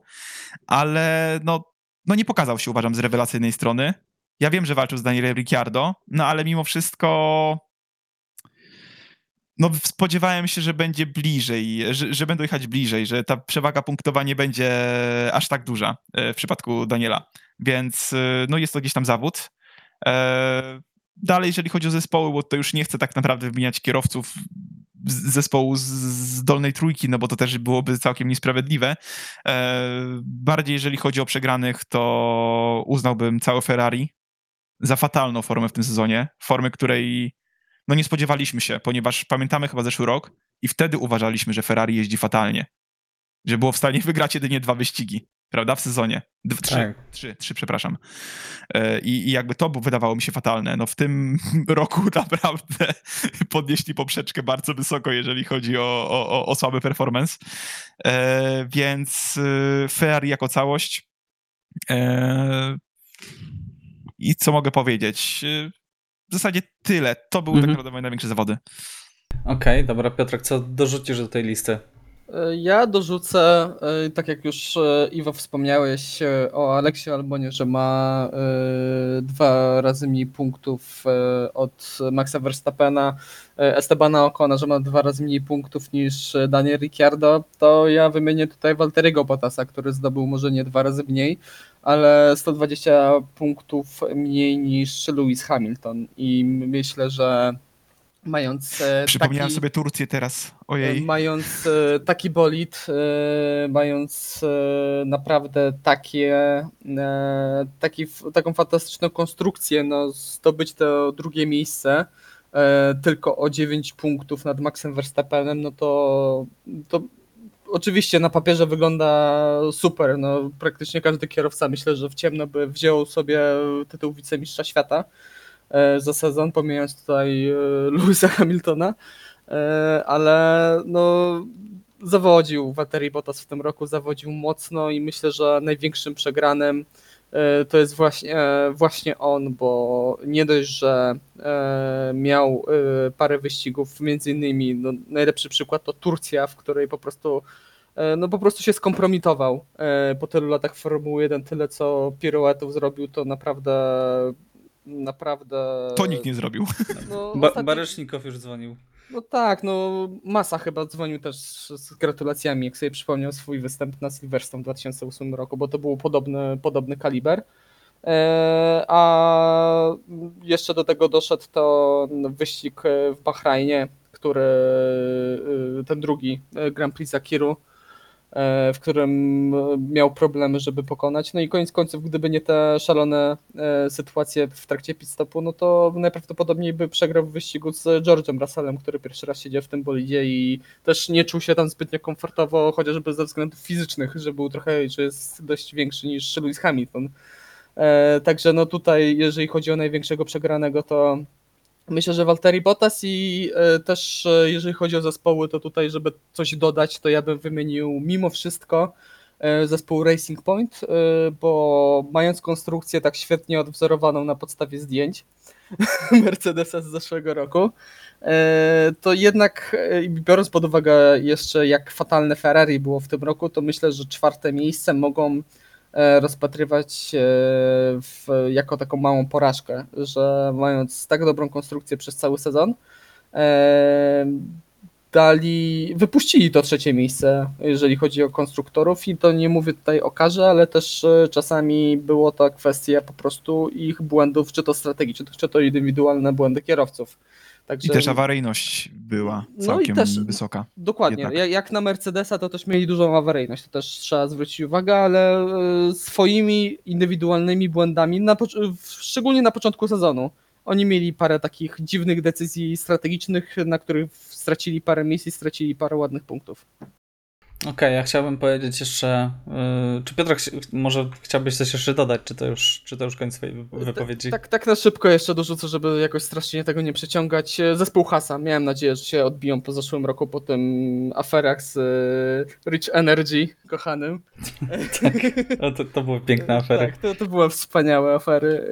ale no, no nie pokazał się, uważam, z rewelacyjnej strony. Ja wiem, że walczył z Danielem Ricciardo, no ale mimo wszystko no spodziewałem się, że będzie bliżej, że, że będą jechać bliżej, że ta przewaga punktowa nie będzie aż tak duża e, w przypadku Daniela. Więc e, no jest to gdzieś tam zawód. Dalej, jeżeli chodzi o zespoły, bo to już nie chcę tak naprawdę wymieniać kierowców zespołu z dolnej trójki, no bo to też byłoby całkiem niesprawiedliwe. E, bardziej jeżeli chodzi o przegranych, to uznałbym całe Ferrari za fatalną formę w tym sezonie. Formę, której no nie spodziewaliśmy się, ponieważ pamiętamy chyba zeszły rok i wtedy uważaliśmy, że Ferrari jeździ fatalnie. Że było w stanie wygrać jedynie dwa wyścigi prawda, w sezonie. D trzy, Tak. trzy, trzy, przepraszam. E, I, I jakby to wydawało mi się fatalne. No w tym (laughs) roku naprawdę (laughs) podnieśli poprzeczkę bardzo wysoko, jeżeli chodzi o, o, o słaby performance. E, więc e, Ferrari jako całość i co mogę powiedzieć? W zasadzie tyle. To były Mhm. tak naprawdę moje największe zawody. Okej, dobra, Piotrek, co dorzucisz do tej listy? Ja dorzucę, e, tak jak już e, Iwo wspomniałeś e, o Aleksie Albonie, że ma dwa razy mniej punktów od Maxa Verstappena, Estebana Ocona, że ma dwa razy mniej punktów niż Daniel Ricciardo, to ja wymienię tutaj Walteriego Bottasa, który zdobył może nie dwa razy mniej, ale 120 punktów mniej niż Lewis Hamilton. I myślę, że mając e, Przypomniałem taki... sobie Turcję teraz. Ojej. Mając e, taki bolid, e, mając naprawdę takie, taki, taką fantastyczną konstrukcję, no, zdobyć to drugie miejsce tylko o 9 punktów nad Maxem Verstappenem, no to, to oczywiście na papierze wygląda super. No, praktycznie każdy kierowca myślę, że w ciemno by wziął sobie tytuł wicemistrza świata za sezon, pomijając tutaj e, (laughs) Lewisa Hamiltona. E, ale no zawodził Valtteri Bottas w tym roku, zawodził mocno i myślę, że największym przegranym e, to jest właśnie, e, właśnie on, bo nie dość, że e, miał e, parę wyścigów, między innymi no, najlepszy przykład to Turcja, w której po prostu e, no po prostu się skompromitował e, po tylu latach Formuły 1, tyle co piruetów zrobił, to naprawdę naprawdę To nikt nie zrobił. (laughs) no, Ba ostatni- Baresznikow już dzwonił. no tak, no Masa chyba dzwonił też z gratulacjami, jak sobie przypomniał swój występ na Silverstone w 2008 roku, bo to był podobny, podobny kaliber. E, A jeszcze do tego doszedł to wyścig w Bahrajnie, który e, ten drugi e, Grand Prix Zakiru, w którym miał problemy, żeby pokonać. No i koniec końców, gdyby nie te szalone e, sytuacje w trakcie pit stopu, no to najprawdopodobniej by przegrał w wyścigu z George'em Russellem, który pierwszy raz siedział w tym bolidzie i też nie czuł się tam zbytnio komfortowo, chociażby ze względów fizycznych, że był trochę, że jest dość większy niż Lewis Hamilton. E, Także no tutaj, jeżeli chodzi o największego przegranego, to myślę, że Valtteri Bottas i e, też e, jeżeli chodzi o zespoły, to tutaj, żeby coś dodać, to ja bym wymienił mimo wszystko e, zespół Racing Point, bo mając konstrukcję tak świetnie odwzorowaną na podstawie zdjęć (laughs) Mercedesa z zeszłego roku, to jednak biorąc pod uwagę jeszcze jak fatalne Ferrari było w tym roku, to myślę, że czwarte miejsce mogą rozpatrywać e, w, jako taką małą porażkę, że mając tak dobrą konstrukcję przez cały sezon, e, dali, wypuścili to trzecie miejsce, jeżeli chodzi o konstruktorów i to nie mówię tutaj o karze, ale też e, czasami było to kwestia po prostu ich błędów, czy to strategicznych, czy to indywidualne błędy kierowców. Także I też awaryjność była No całkiem też- wysoka. Dokładnie. jednak. Ja- Jak na Mercedesa to też mieli dużą awaryjność, to też trzeba zwrócić uwagę, ale e, swoimi indywidualnymi błędami, na, szczególnie na początku sezonu. Oni mieli parę takich dziwnych decyzji strategicznych, na których stracili parę miejsc i stracili parę ładnych punktów. Okej, ja chciałbym powiedzieć jeszcze, y, czy Piotrek, może chciałbyś coś jeszcze dodać, czy to już, czy to już koniec twojej wy- wypowiedzi? Tak, tak na szybko jeszcze dorzucę, żeby jakoś strasznie tego nie przeciągać. Zespół Hasa, miałem nadzieję, że się odbiją po zeszłym roku po tym aferach z e, Rich Energy kochanym. (laughs) No, to, to były piękne afery. Tak, to, to były wspaniałe afery,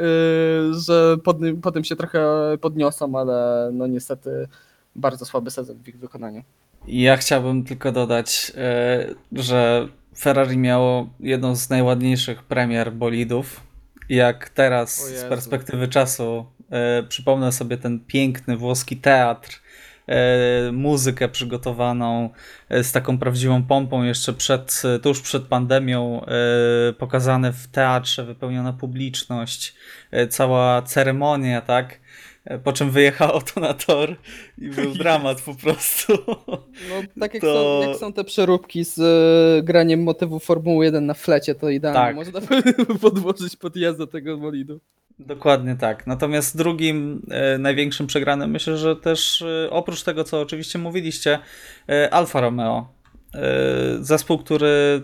yy, że pod, potem się trochę podniosą, ale no niestety bardzo słaby sezon w ich wykonaniu. Ja chciałbym tylko dodać, y, że Ferrari miało jedną z najładniejszych premier bolidów. Jak teraz z perspektywy czasu y, przypomnę sobie ten piękny włoski teatr, y, muzykę przygotowaną z taką prawdziwą pompą jeszcze przed, tuż przed pandemią, pokazane w teatrze, wypełniona publiczność, cała ceremonia, tak? Y, Po czym wyjechało to na tor i był (laughs) dramat po prostu. No tak jak, To- są, jak są te przeróbki z e, graniem motywu Formuły 1 na flecie, to idealnie Tak. można (laughs) podłożyć pod jazdę tego bolidu. Dokładnie tak. Natomiast drugim e, największym przegranym, myślę, że też e, oprócz tego, co oczywiście mówiliście, Alfa Romeo. Zespół, który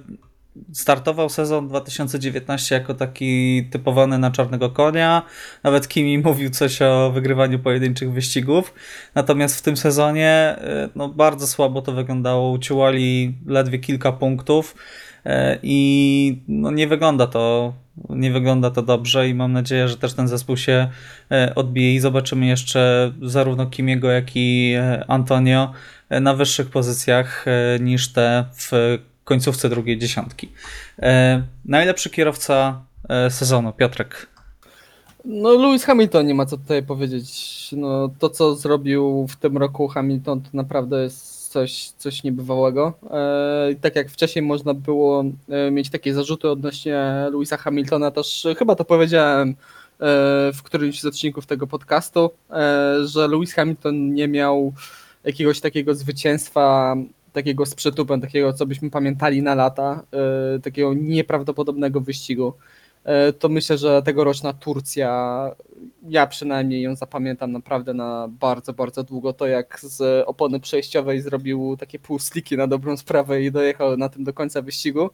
startował sezon 2019 jako taki typowany na czarnego konia. Nawet Kimi mówił coś o wygrywaniu pojedynczych wyścigów. Natomiast w tym sezonie e, no, bardzo słabo to wyglądało. Uciułali ledwie kilka punktów e, i no, nie wygląda to nie wygląda to dobrze i mam nadzieję, że też ten zespół się e, odbije i zobaczymy jeszcze zarówno Kimiego, jak i Antonio na wyższych pozycjach niż te w końcówce drugiej dziesiątki. E, Najlepszy kierowca e, sezonu, Piotrek. No Lewis Hamilton nie ma co tutaj powiedzieć. No, to co zrobił w tym roku Hamilton to naprawdę jest coś, coś niebywałego. E, tak jak wcześniej można było e, mieć takie zarzuty odnośnie Lewisa Hamiltona, też chyba to powiedziałem w którymś z odcinków tego podcastu, że Lewis Hamilton nie miał jakiegoś takiego zwycięstwa, takiego z przytupem, takiego co byśmy pamiętali na lata, e, takiego nieprawdopodobnego wyścigu e, to myślę, że tegoroczna Turcja, ja przynajmniej ją zapamiętam naprawdę na bardzo, bardzo długo. To jak z opony przejściowej zrobił takie półsliki na dobrą sprawę i dojechał na tym do końca wyścigu,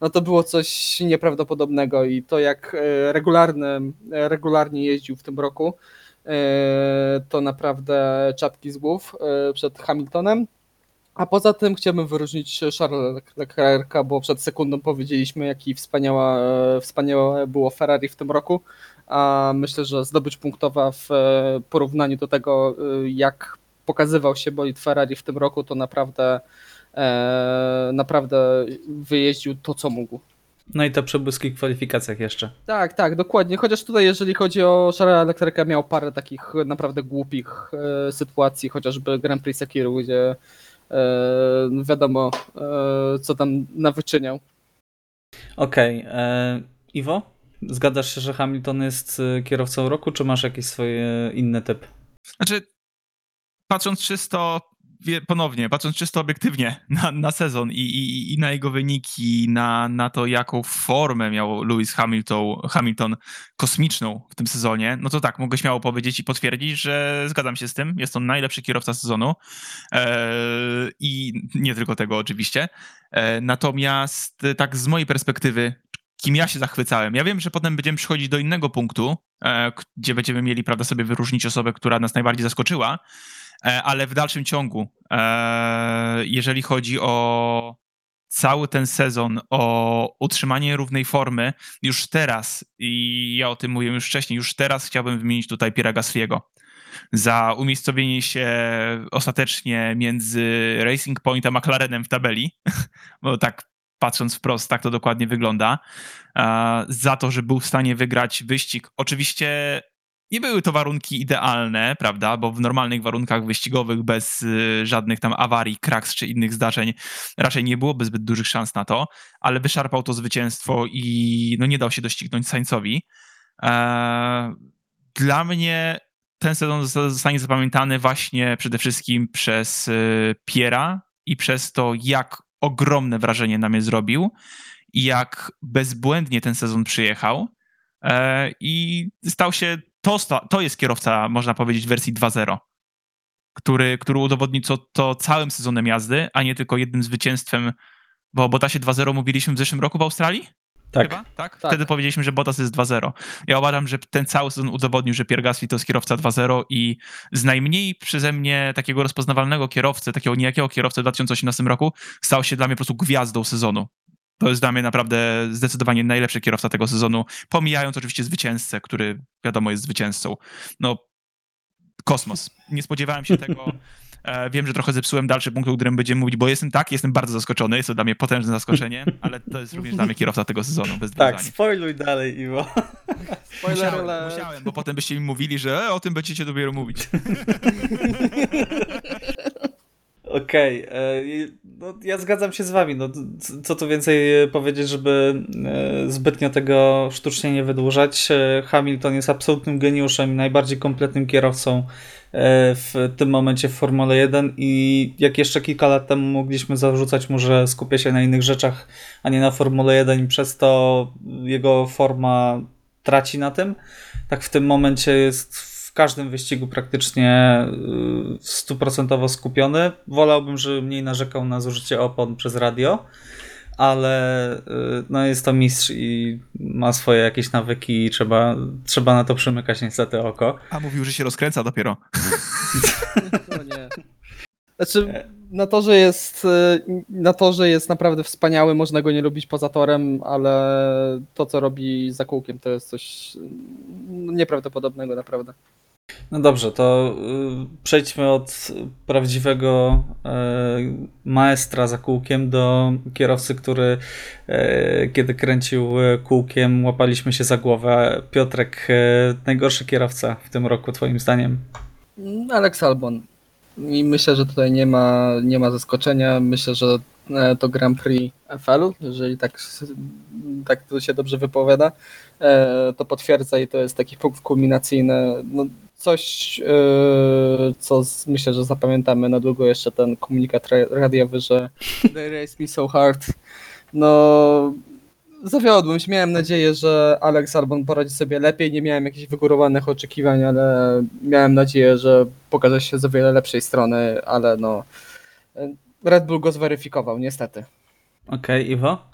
no to było coś nieprawdopodobnego i to jak e, regularny, e, regularnie jeździł w tym roku, to naprawdę czapki z głów przed Hamiltonem. A poza tym chciałbym wyróżnić Charlesa Leclerca, bo przed sekundą powiedzieliśmy, jaki wspaniała, e, wspaniałe było Ferrari w tym roku. A myślę, że zdobycz punktowa w e, porównaniu do tego, e, jak pokazywał się bolid Ferrari w tym roku, to naprawdę, naprawdę wyjeździł to, co mógł. No i te przebłyski w kwalifikacjach jeszcze. Tak, tak, dokładnie. Chociaż tutaj, jeżeli chodzi o Charlesa Leclerca, miał parę takich naprawdę głupich sytuacji, chociażby Grand Prix Sekiru, gdzie wiadomo, e, co tam nawyczyniał. Okej, e, Iwo? Zgadzasz się, że Hamilton jest e, kierowcą roku, czy masz jakiś swój e, inny typ? Znaczy, patrząc czysto, ponownie, patrząc czysto obiektywnie (laughs) na, na sezon i, i, i na jego wyniki, na, na to, jaką formę miał Lewis Hamilton, Hamilton kosmiczną w tym sezonie, no to tak, mogę śmiało powiedzieć i potwierdzić, że zgadzam się z tym. Jest on najlepszy kierowca sezonu eee, i nie tylko tego oczywiście. Eee, natomiast e, tak z mojej perspektywy, kim ja się zachwycałem. Ja wiem, że potem będziemy przychodzić do innego punktu, e, gdzie będziemy mieli, prawda, sobie wyróżnić osobę, która nas najbardziej zaskoczyła, ale w dalszym ciągu, e, jeżeli chodzi o cały ten sezon o utrzymanie równej formy, już teraz, i ja o tym mówiłem już wcześniej, już teraz chciałbym wymienić tutaj Piera Gasliego za umiejscowienie się ostatecznie między Racing Point a McLarenem w tabeli, (laughs) bo tak patrząc wprost, tak to dokładnie wygląda, za to, że był w stanie wygrać wyścig. Oczywiście nie były to warunki idealne, prawda, bo w normalnych warunkach wyścigowych bez y, żadnych tam awarii, kraks czy innych zdarzeń raczej nie byłoby zbyt dużych szans na to, ale wyszarpał to zwycięstwo i no nie dał się doścignąć Sainzowi. Eee, dla mnie ten sezon zostanie zapamiętany właśnie przede wszystkim przez y, Piera i przez to, jak ogromne wrażenie na mnie zrobił i jak bezbłędnie ten sezon przyjechał. E, I stał się, to, to jest kierowca, można powiedzieć, wersji 2.0, który, który udowodnił to, to całym sezonem jazdy, a nie tylko jednym zwycięstwem, bo Botasie 2.0 mówiliśmy w zeszłym roku w Australii? Tak. Chyba? Tak? Tak. Wtedy powiedzieliśmy, że Bottas jest 2-0. Ja uważam, że ten cały sezon udowodnił, że Pierre Gasly to jest kierowca 2-0 i z najmniej przeze mnie takiego rozpoznawalnego kierowcy, takiego niejakiego kierowcy w 2018 roku, stał się dla mnie po prostu gwiazdą sezonu. To jest dla mnie naprawdę zdecydowanie najlepszy kierowca tego sezonu, pomijając oczywiście zwycięzcę, który wiadomo jest zwycięzcą. No, kosmos. Nie spodziewałem się tego. (laughs) E, wiem, że trochę zepsułem dalszy punkt, o którym będziemy mówić, bo jestem tak, jestem bardzo zaskoczony, jest to dla mnie potężne zaskoczenie, ale to jest również dla mnie kierowca tego sezonu, bez Tak, zdań. spoiluj dalej, Iwo. Spoiler Musiałem, musiałem, bo potem byście mi mówili, że e, o tym będziecie dopiero mówić. (laughs) Okej, e, no, ja zgadzam się z wami. No, co tu więcej e, powiedzieć, żeby e, zbytnio tego sztucznie nie wydłużać. Hamilton jest absolutnym geniuszem i najbardziej kompletnym kierowcą w tym momencie w Formule 1 i jak jeszcze kilka lat temu mogliśmy zarzucać mu, że skupia się na innych rzeczach, a nie na Formule 1 i przez to jego forma traci na tym, tak w tym momencie jest w każdym wyścigu praktycznie y, stuprocentowo skupiony. Wolałbym, żeby mniej narzekał na zużycie opon przez radio, ale y, no jest to mistrz i ma swoje jakieś nawyki i trzeba, trzeba na to przymykać niestety oko. A mówił, że się rozkręca dopiero. (laughs) No nie. Znaczy, na to, że jest y, na to, że jest naprawdę wspaniały, można go nie lubić poza torem, ale to, co robi za kółkiem, to jest coś no, nieprawdopodobnego, naprawdę. No dobrze, to y, przejdźmy od prawdziwego y, maestra za kółkiem do kierowcy, który kiedy kręcił kółkiem, łapaliśmy się za głowę. Piotrek, najgorszy kierowca w tym roku, twoim zdaniem? Alex Albon. I myślę, że tutaj nie ma, nie ma zaskoczenia. Myślę, że e, to Grand Prix FL-u, jeżeli tak, tak to się dobrze wypowiada, e, to potwierdza i to jest taki punkt kulminacyjny. No, coś, e, co myślę, że zapamiętamy na długo jeszcze ten komunikat ra- radiowy, że (laughs) they race me so hard. No, zawiodłem się. Miałem nadzieję, że Alex Albon poradzi sobie lepiej. Nie miałem jakichś wygórowanych oczekiwań, ale miałem nadzieję, że pokaże się z o wiele lepszej strony, ale no. Red Bull go zweryfikował, niestety. Okej, Iwo?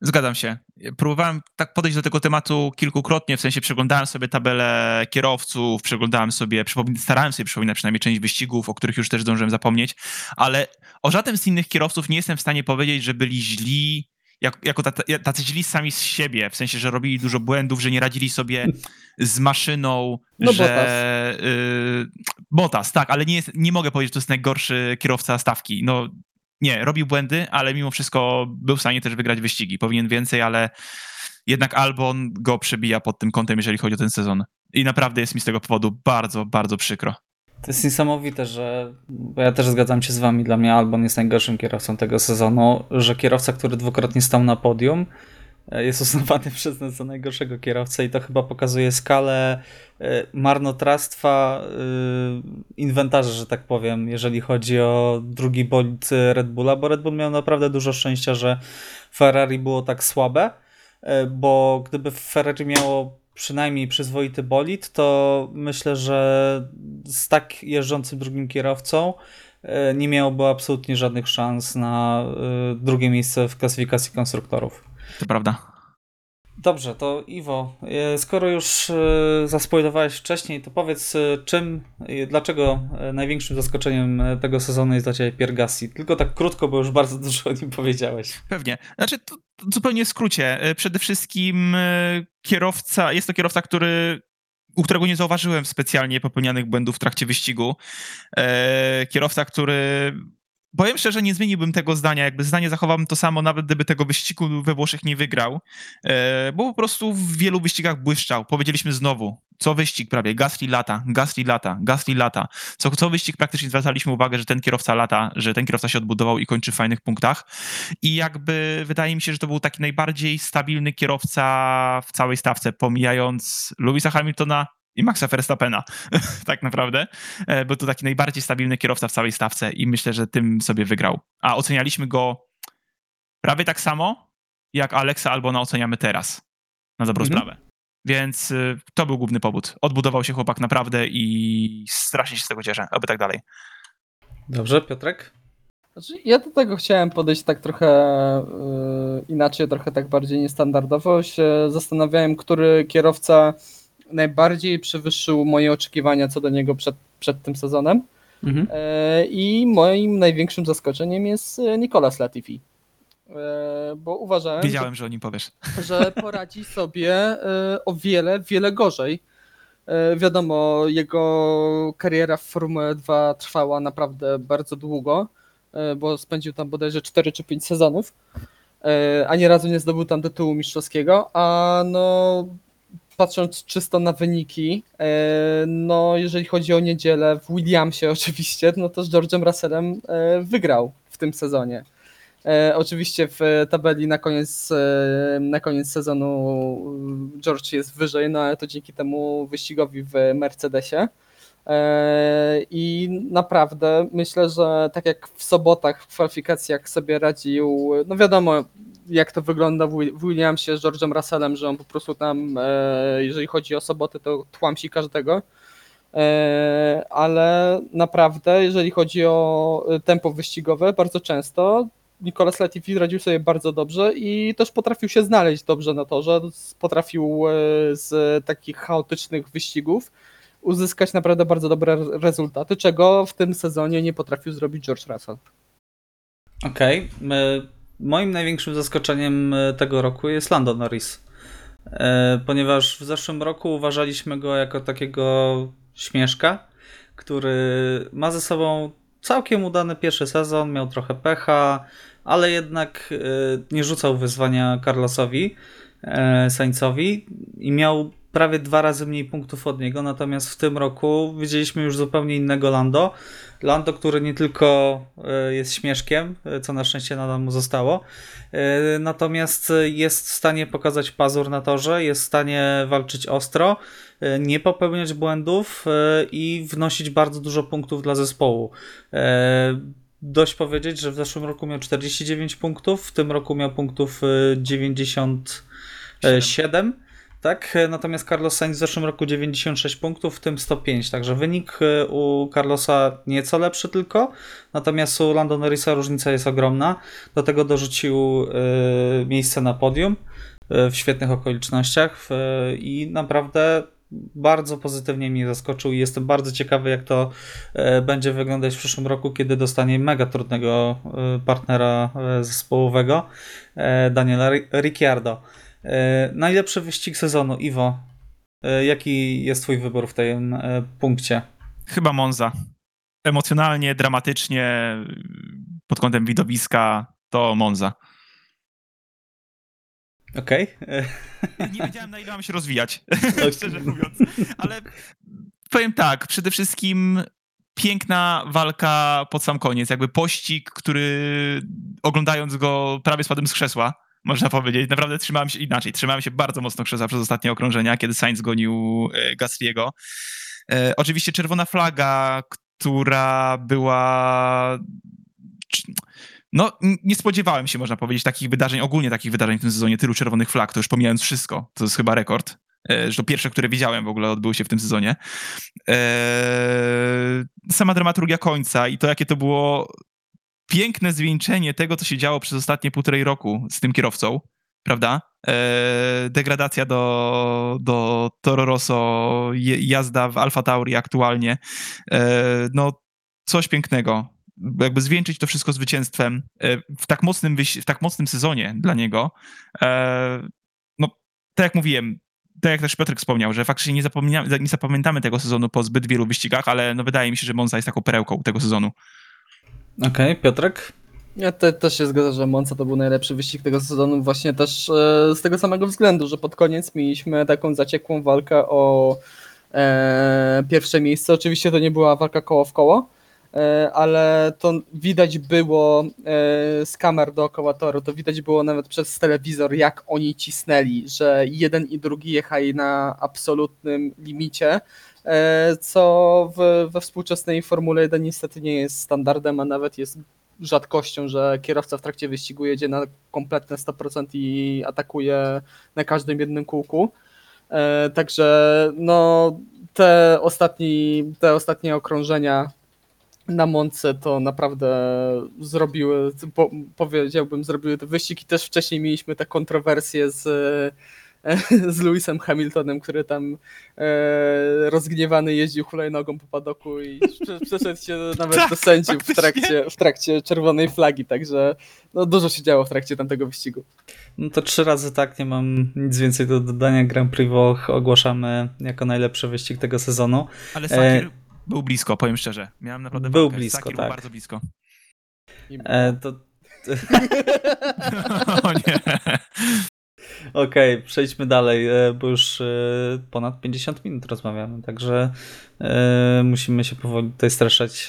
Zgadzam się. Próbowałem tak podejść do tego tematu kilkukrotnie, w sensie przeglądałem sobie tabelę kierowców, przeglądałem sobie, starałem sobie przypominać przynajmniej część wyścigów, o których już też zdążyłem zapomnieć, ale o żadnym z innych kierowców nie jestem w stanie powiedzieć, że byli źli, jak, jako tacy, źli sami z siebie, w sensie, że robili dużo błędów, że nie radzili sobie z maszyną, No, że... Y, Botas, tak, ale nie, jest, nie mogę powiedzieć, że to jest najgorszy kierowca stawki. No, nie, robił błędy, ale mimo wszystko był w stanie też wygrać wyścigi. Powinien więcej, ale jednak Albon go przebija pod tym kątem, jeżeli chodzi o ten sezon. I naprawdę jest mi z tego powodu bardzo, bardzo przykro. To jest niesamowite, że. Bo ja też zgadzam się z wami. Dla mnie Albon jest najgorszym kierowcą tego sezonu. Że kierowca, który dwukrotnie stał na podium, e, jest uznawany (laughs) przez nas za najgorszego kierowcę, i to chyba pokazuje skalę e, marnotrawstwa e, inwentarza, że tak powiem, jeżeli chodzi o drugi bolid Red Bulla, bo Red Bull miał naprawdę dużo szczęścia, że Ferrari było tak słabe, bo gdyby Ferrari miało przynajmniej przyzwoity bolid, to myślę, że z tak jeżdżącym drugim kierowcą e, nie miałoby absolutnie żadnych szans na e, drugie miejsce w klasyfikacji konstruktorów. To prawda. Dobrze, to Iwo, e, skoro już zaspoilowałeś wcześniej, to powiedz czym, dlaczego największym zaskoczeniem tego sezonu jest dla Ciebie Pierre Gassi? Tylko tak krótko, bo już bardzo dużo o nim powiedziałeś. Pewnie. Znaczy, to, zupełnie w skrócie. Przede wszystkim kierowca, jest to kierowca, który u którego nie zauważyłem specjalnie popełnianych błędów w trakcie wyścigu. E, kierowca, który. Powiem szczerze, nie zmieniłbym tego zdania. Jakby zdanie zachowałbym to samo, nawet gdyby tego wyścigu we Włoszech nie wygrał, e, bo po prostu w wielu wyścigach błyszczał. Powiedzieliśmy znowu, co wyścig prawie, Gasly lata, Gasly lata, Gasly lata. Co, co wyścig praktycznie zwracaliśmy uwagę, że ten kierowca lata, że ten kierowca się odbudował i kończy w fajnych punktach. I jakby wydaje mi się, że to był taki najbardziej stabilny kierowca w całej stawce, pomijając Louisa Hamiltona i Maxa Verstappena, (laughs) tak naprawdę. E, Był to taki najbardziej stabilny kierowca w całej stawce i myślę, że tym sobie wygrał. A ocenialiśmy go prawie tak samo, jak Alexa Albona oceniamy teraz, na dobrą Mhm. sprawę. Więc y, to był główny powód. Odbudował się chłopak naprawdę i strasznie się z tego cieszę, aby tak dalej. Dobrze, Piotrek? Znaczy, ja do tego chciałem podejść tak trochę yy, inaczej, trochę tak bardziej niestandardowo. Się zastanawiałem, który kierowca najbardziej przewyższył moje oczekiwania co do niego przed, przed tym sezonem. Mhm. E, I moim największym zaskoczeniem jest e, Nicolas Latifi. E, Bo uważałem, że Wiedziałem, że o nim powiesz. (laughs) że poradzi sobie o wiele, wiele gorzej. Wiadomo, jego kariera w Formule 2 trwała naprawdę bardzo długo, bo spędził tam bodajże 4 czy 5 sezonów, a nie razu nie zdobył tam tytułu mistrzowskiego, a no patrząc czysto na wyniki, e, no jeżeli chodzi o niedzielę w Williamsie (laughs) oczywiście, no to z George'em Russellem e, wygrał w tym sezonie. E, oczywiście w tabeli na koniec, na koniec sezonu George jest wyżej, no ale to dzięki temu wyścigowi w Mercedesie. I naprawdę myślę, że tak jak w sobotach w kwalifikacjach sobie radził, no wiadomo jak to wygląda w Wi- w Williamsie z George'em Russellem, że on po prostu tam, e, jeżeli chodzi o soboty, to tłamsi każdego. E, Ale naprawdę, jeżeli chodzi o tempo wyścigowe, bardzo często Nicolas Latifi radził sobie bardzo dobrze i też potrafił się znaleźć dobrze na torze. Potrafił e, z takich chaotycznych wyścigów uzyskać naprawdę bardzo dobre rezultaty, czego w tym sezonie nie potrafił zrobić George Russell. Okej. E, Moim największym zaskoczeniem e, tego roku jest Lando Norris. E, Ponieważ w zeszłym roku uważaliśmy go jako takiego śmieszka, który ma ze sobą całkiem udany pierwszy sezon, miał trochę pecha, ale jednak e, nie rzucał wyzwania Carlosowi Sainzowi i miał prawie dwa razy mniej punktów od niego, natomiast w tym roku widzieliśmy już zupełnie innego Lando. Lando, który nie tylko e, jest śmieszkiem, e, co na szczęście nadal mu zostało, e, natomiast jest w stanie pokazać pazur na torze, jest w stanie walczyć ostro, nie popełniać błędów i wnosić bardzo dużo punktów dla zespołu. Dość powiedzieć, że w zeszłym roku miał 49 punktów, w tym roku miał punktów e, 97. Tak, e, natomiast Carlos Sainz w zeszłym roku 96 punktów, w tym 105, także wynik e, u Carlosa nieco lepszy tylko, natomiast u Lando Norrisa różnica jest ogromna. Do tego dorzucił e, miejsce na podium w świetnych okolicznościach i naprawdę bardzo pozytywnie mnie zaskoczył i jestem bardzo ciekawy, jak to będzie wyglądać w przyszłym roku, kiedy dostanie mega trudnego partnera zespołowego, Daniela Ri- Ricciardo. E, Najlepszy wyścig sezonu, Iwo. e, Jaki jest Twój wybór w tym e, punkcie? Chyba Monza. Emocjonalnie, dramatycznie, pod kątem widowiska, to Monza. Okej. E, Nie wiedziałem, na ile mam się rozwijać, Okej. (laughs) (laughs) szczerze mówiąc. Ale powiem tak, przede wszystkim piękna walka pod sam koniec. Jakby pościg, który oglądając go prawie spadłem z krzesła, można powiedzieć. Naprawdę trzymałem się inaczej. Trzymałem się bardzo mocno krzesła przez ostatnie okrążenia, kiedy Sainz gonił e, Gasly'ego. E, oczywiście czerwona flaga, która była... No, nie spodziewałem się, można powiedzieć, takich wydarzeń, ogólnie takich wydarzeń w tym sezonie, tylu czerwonych flag, to już pomijając wszystko. To jest chyba rekord. Że to pierwsze, które widziałem w ogóle odbyły się w tym sezonie. E, Sama dramaturgia końca i to, jakie to było piękne zwieńczenie tego, co się działo przez ostatnie półtorej roku z tym kierowcą, prawda? e, degradacja do, do Toro Rosso, je, jazda w Alfa Tauri aktualnie. E, no, coś pięknego. Jakby zwieńczyć to wszystko zwycięstwem e, w tak mocnym, w tak mocnym sezonie dla niego. No, tak jak mówiłem, tak jak też Piotrek wspomniał, że faktycznie nie, zapomnia- nie zapamiętamy tego sezonu po zbyt wielu wyścigach, ale no wydaje mi się, że Monza jest taką perełką tego sezonu. Okej, Piotrek? Ja te, też się zgodzę, że Monza to był najlepszy wyścig tego sezonu, właśnie też e, z tego samego względu, że pod koniec mieliśmy taką zaciekłą walkę o e, pierwsze miejsce. Oczywiście to nie była walka koło w koło, e, ale to widać było e, z kamer dookoła toru, to widać było nawet przez telewizor, jak oni cisnęli, że jeden i drugi jechali na absolutnym limicie. E, Co w, we współczesnej Formule 1 niestety nie jest standardem, a nawet jest rzadkością, że kierowca w trakcie wyścigu jedzie na kompletne 100% i atakuje na każdym jednym kółku. E, Także no, te, ostatni, te ostatnie okrążenia na Monce to naprawdę zrobiły, po, powiedziałbym, zrobiły ten wyścig i też wcześniej mieliśmy te kontrowersje z, (laughs) z Lewisem Hamiltonem, który tam e, rozgniewany jeździł hulajnogą po padoku i prze- przeszedł się (laughs) nawet Tak, do sędziów w trakcie, w trakcie czerwonej flagi, także no, dużo się działo w trakcie tamtego wyścigu. No to trzy razy tak, nie mam nic więcej do dodania. Grand Prix Włoch ogłaszamy jako najlepszy wyścig tego sezonu. Ale Sakir był blisko, powiem szczerze. Miałem naprawdę Był walkę. blisko, Sakir tak. był bardzo blisko. E, to (laughs) o nie. Okej, przejdźmy dalej, e, bo już e, ponad 50 minut rozmawiamy, także e, musimy się powoli tutaj streszczać,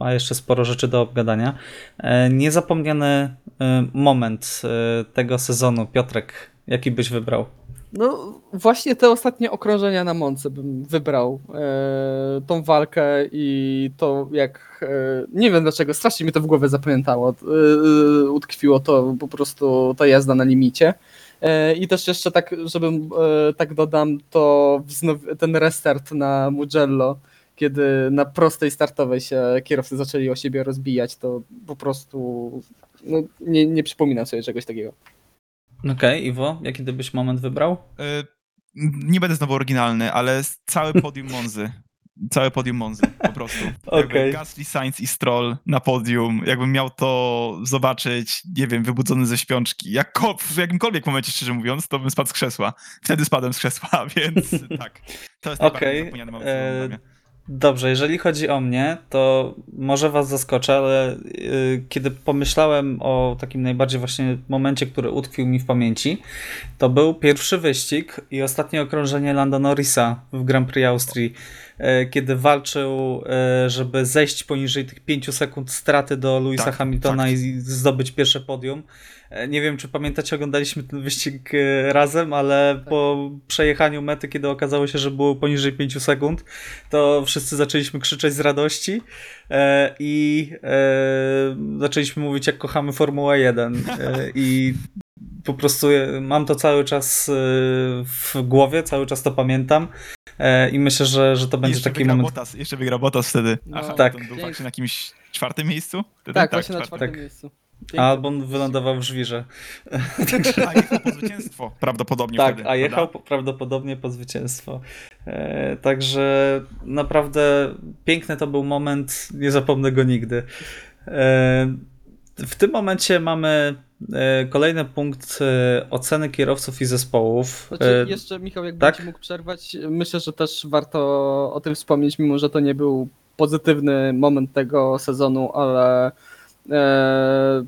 a jeszcze sporo rzeczy do obgadania. Niezapomniany moment tego sezonu, Piotrek, jaki byś wybrał? No właśnie te ostatnie okrążenia na Monce bym wybrał. E, tą walkę i to jak. E, nie wiem dlaczego, strasznie mi to w głowie zapamiętało. E, utkwiło to po prostu ta jazda na limicie. E, I też jeszcze tak, żebym e, tak dodam, to ten restart na Mugello, kiedy na prostej startowej się kierowcy zaczęli o siebie rozbijać, to po prostu no, nie, nie przypominam sobie czegoś takiego. Okej, Iwo, jaki ty byś moment wybrał? E, Nie będę znowu oryginalny, ale cały podium Monzy. Całe podium Monzy, po prostu. (laughs) Jakby Okej. Gasly, Sainz i Stroll na podium. Jakbym miał to zobaczyć, nie wiem, wybudzony ze śpiączki, jakko, w jakimkolwiek momencie, szczerze mówiąc, to bym spadł z krzesła. Wtedy spadłem z krzesła, (laughs) więc tak. To jest najbardziej Okej, zapomniany moment e. Dobrze, jeżeli chodzi o mnie, to może was zaskoczę, ale yy, kiedy pomyślałem o takim najbardziej właśnie momencie, który utkwił mi w pamięci, to był pierwszy wyścig i ostatnie okrążenie Lando Norrisa w Grand Prix Austrii, yy, kiedy walczył, yy, żeby zejść poniżej tych 5 sekund straty do Louisa Tak, Hamiltona fakt. i zdobyć pierwsze podium. E, Nie wiem, czy pamiętacie, oglądaliśmy ten wyścig e, razem, ale po przejechaniu mety, kiedy okazało się, że było poniżej 5 sekund, to wszyscy zaczęliśmy krzyczeć z radości e, i e, zaczęliśmy mówić, jak kochamy Formułę 1. E, (laughs) I po prostu mam to cały czas w głowie, cały czas to pamiętam. I myślę, że, że to będzie jeszcze taki wygrał moment. Bottas, jeszcze wygrał Bottas wtedy. No. Aha, Tak. tak. był faktycznie na jakimś czwartym miejscu? Wtedy? Tak, właśnie na czwartym. czwartym tak. miejscu. Piękny Albo on wylądował w żwirze. (laughs) A jechał po zwycięstwo prawdopodobnie Tak, wtedy. a jechał prawda? prawdopodobnie po zwycięstwo. E, także naprawdę piękny to był moment, nie zapomnę go nigdy. E, w tym momencie mamy e, kolejny punkt e, oceny kierowców i zespołów. Znaczy, jeszcze Michał, jakbym tak? ci mógł przerwać, myślę, że też warto o tym wspomnieć, mimo że to nie był pozytywny moment tego sezonu, ale e,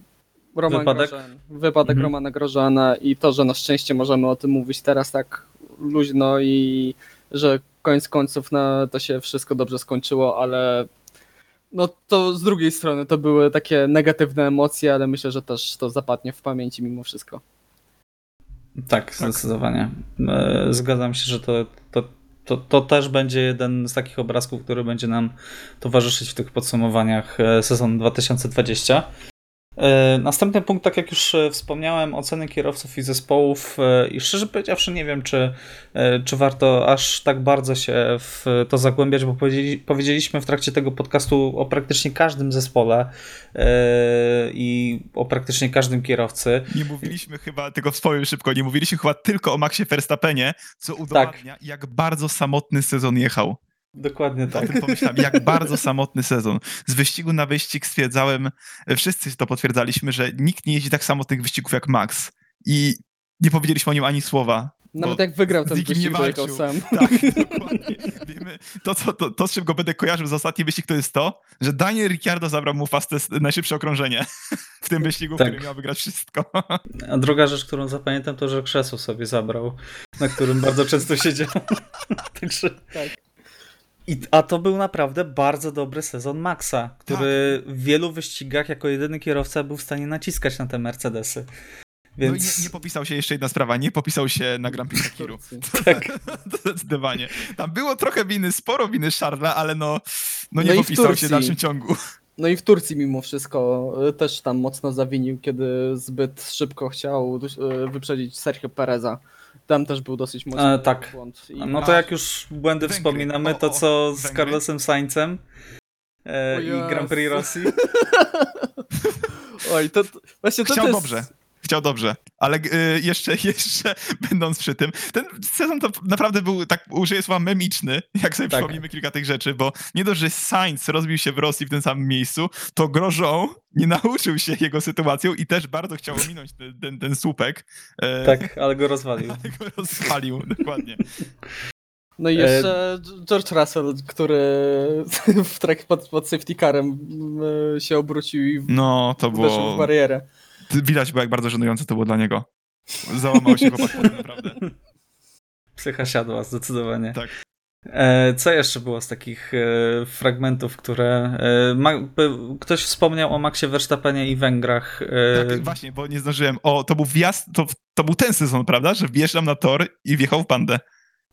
Roman Wypadek? Grożan, wypadek Mhm. Romana Grożana i to, że na szczęście możemy o tym mówić teraz tak luźno i że koniec końców no, to się wszystko dobrze skończyło, ale no to z drugiej strony to były takie negatywne emocje, ale myślę, że też to zapadnie w pamięci mimo wszystko. Tak, zdecydowanie. E, Zgadzam się, że to, to, to, to też będzie jeden z takich obrazków, który będzie nam towarzyszyć w tych podsumowaniach e, sezonu 2020. E, Następny punkt, tak jak już e, wspomniałem, oceny kierowców i zespołów e, i szczerze powiedziawszy nie wiem, czy, czy warto aż tak bardzo się w to zagłębiać, bo powiedzieli, powiedzieliśmy w trakcie tego podcastu o praktycznie każdym zespole i o praktycznie każdym kierowcy. Nie mówiliśmy chyba, tylko wspomnę szybko, nie mówiliśmy chyba tylko o Maxie Verstappenie, co udowadnia, jak bardzo samotny sezon jechał. Dokładnie O tak. tym pomyślałem, jak bardzo (laughs) samotny sezon. Z wyścigu na wyścig stwierdzałem, e, wszyscy to potwierdzaliśmy, że nikt nie jeździ tak samotnych wyścigów jak Max. I nie powiedzieliśmy o nim ani słowa. Nawet jak wygrał z ten nie wyścig, walczył. sam. (laughs) Tak, dokładnie. Wiemy, to, co, to, to, z czym go będę kojarzył za ostatni wyścig, to jest to, że Daniel Ricciardo zabrał mu fastest, najszybsze okrążenie (laughs) w tym wyścigu, Tak. który miał wygrać wszystko. A druga rzecz, którą zapamiętam, to że krzesło sobie zabrał, na którym bardzo często siedział. Także... Tak. I, a to był naprawdę bardzo dobry sezon Maxa, który w wielu wyścigach jako jedyny kierowca był w stanie naciskać na te Mercedesy. No i Więc nie, nie popisał się jeszcze jedna sprawa, nie popisał się na Grand Prix Sakiru. (laughs) (laughs) tak, Zdecydowanie. Tam było trochę winy, sporo winy Charlesa, ale no, no nie No popisał się w dalszym ciągu. (laughs) No i w Turcji mimo wszystko y, też tam mocno zawinił, kiedy zbyt szybko chciał y, wyprzedzić Sergio Pereza. Tam też był dosyć mocny E, tak. błąd. I no to jak już błędy Węgry. wspominamy, to co z Węgry. Carlosem Saincem e, i Grand Prix. Rosji. (laughs) Oj, to, to właśnie to, Chciał to jest... dobrze. Chciał dobrze, ale y, jeszcze, (laughs) jeszcze będąc przy tym, ten sezon to naprawdę był, tak użyję słowa memiczny, jak sobie Tak. przypomnimy kilka tych rzeczy, bo nie dość, że Sainz rozbił się w Rosji w tym samym miejscu, to Grosjean nie nauczył się jego sytuacją i też bardzo chciał ominąć ten, ten, ten słupek. E, Tak, ale go rozwalił. ale (laughs) go rozwalił, dokładnie. No E, i jeszcze George Russell, który (laughs) w trakcie pod, pod safety carem y, się obrócił i No, to uderzył w było, barierę. Widać było jak bardzo żenujące to było dla niego. Załamał się chłopak (laughs) potem, naprawdę. Psycha siadła, zdecydowanie. Tak. E, Co jeszcze było z takich e, fragmentów, które. e, ktoś wspomniał o Maxie Verstappenie i Węgrach. Tak, właśnie, bo nie zdążyłem. O, to był wjazd, to, to był ten sezon, prawda? Że wjeżdżam na tor i wjechał w bandę.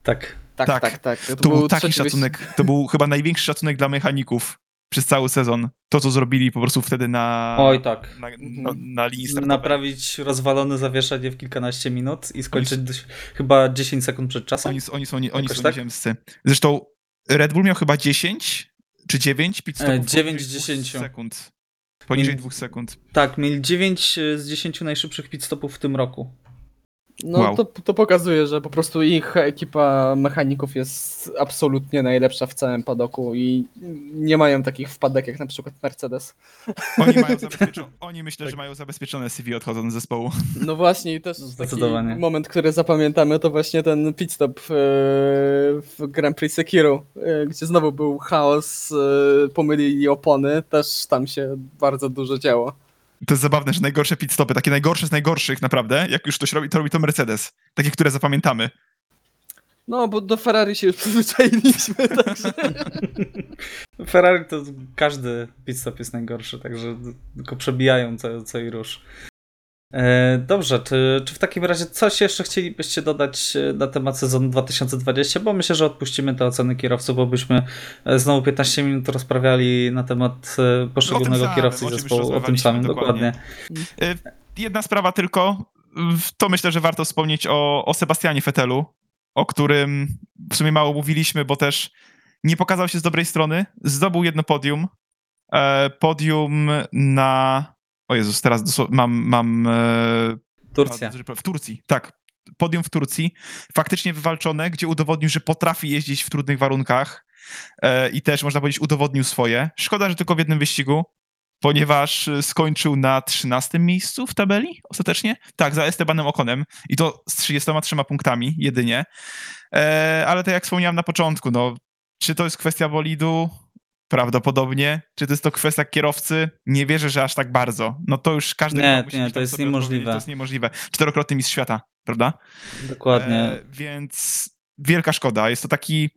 tak. Tak, Tak. tak, tak. To, To był taki trzeci szacunek, to był chyba największy szacunek dla mechaników przez cały sezon. To, co zrobili po prostu wtedy na, Oj, tak. na, na, na linii startowej. Naprawić rozwalone zawieszenie w kilkanaście minut i skończyć dość- chyba 10 sekund przed czasem. Oni, oni są, oni, oni Jakoś są tak? nieziemscy. Zresztą Red Bull miał chyba 10 czy 9 pit stopów. E, poniżej 9 z dwóch 10. sekund. Poniżej Mm. dwóch sekund. Tak, mieli 9 z 10 najszybszych pit stopów w tym roku. No Wow. to, to pokazuje, że po prostu ich ekipa mechaników jest absolutnie najlepsza w całym padoku i nie mają takich wpadek jak na przykład Mercedes. Oni mają (laughs) zabezpieczone, oni myślę, że mają zabezpieczone CV odchodząc z zespołu. No właśnie i też Zdecydowanie. taki moment, który zapamiętamy to właśnie ten pit stop e, w Grand Prix Sekiro, e, gdzie znowu był chaos, e, pomylili opony, też tam się bardzo dużo działo. To jest zabawne, że najgorsze pit stopy, takie najgorsze z najgorszych naprawdę, jak już ktoś robi, to robi to Mercedes. Takie, które zapamiętamy. No, bo do Ferrari się już (laughs) przyzwyczailiśmy, także... (laughs) Ferrari to każdy pit stop jest najgorszy, także tylko przebijają co, co i rusz. E, Dobrze, czy, czy w takim razie coś jeszcze chcielibyście dodać e, na temat sezonu 2020? Bo myślę, że odpuścimy te oceny kierowców, bo byśmy e, znowu 15 minut rozprawiali na temat poszczególnego kierowcy zespołu, o tym samym, dokładnie. dokładnie. Jedna sprawa tylko, to myślę, że warto wspomnieć o, o Sebastianie Fetelu, o którym w sumie mało mówiliśmy, bo też nie pokazał się z dobrej strony. Zdobył jedno podium. Podium na... O Jezus, teraz mam... mam e, Turcja. w Turcji, tak. Podium w Turcji. Faktycznie wywalczone, gdzie udowodnił, że potrafi jeździć w trudnych warunkach e, i też, można powiedzieć, udowodnił swoje. Szkoda, że tylko w jednym wyścigu, ponieważ e, skończył na 13 miejscu w tabeli ostatecznie. Tak, za Estebanem Okonem i to z 33 punktami jedynie. Ale tak jak wspomniałem na początku, no, czy to jest kwestia bolidu? Prawdopodobnie. Czy to jest to kwestia kierowcy? Nie wierzę, że aż tak bardzo. No to już każdy Nie, nie, to jest niemożliwe. To jest niemożliwe. Czterokrotny mistrz świata, prawda? Dokładnie. E, więc wielka szkoda. Jest to taki.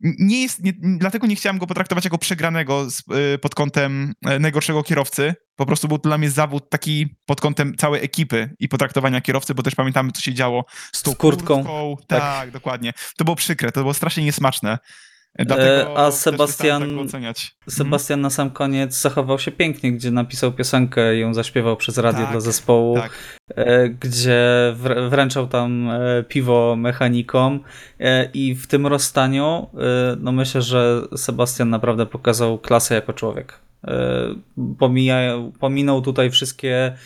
Nie jest, nie, dlatego nie chciałem go potraktować jako przegranego z, y, pod kątem e, najgorszego kierowcy. Po prostu był to dla mnie zawód taki pod kątem całej ekipy i potraktowania kierowcy, bo też pamiętamy, co się działo z tą Z kurtką. Tak, Tak. tak, dokładnie. To było przykre, to było strasznie niesmaczne. Dlatego a Sebastian-. Sebastian na sam koniec zachował się pięknie, gdzie napisał piosenkę i ją zaśpiewał przez radio Tak, dla zespołu, tak. e, gdzie wr- wręczał tam e, piwo mechanikom e, i w tym rozstaniu e, no myślę, że Sebastian naprawdę pokazał klasę jako człowiek. E, pominął tutaj wszystkie e,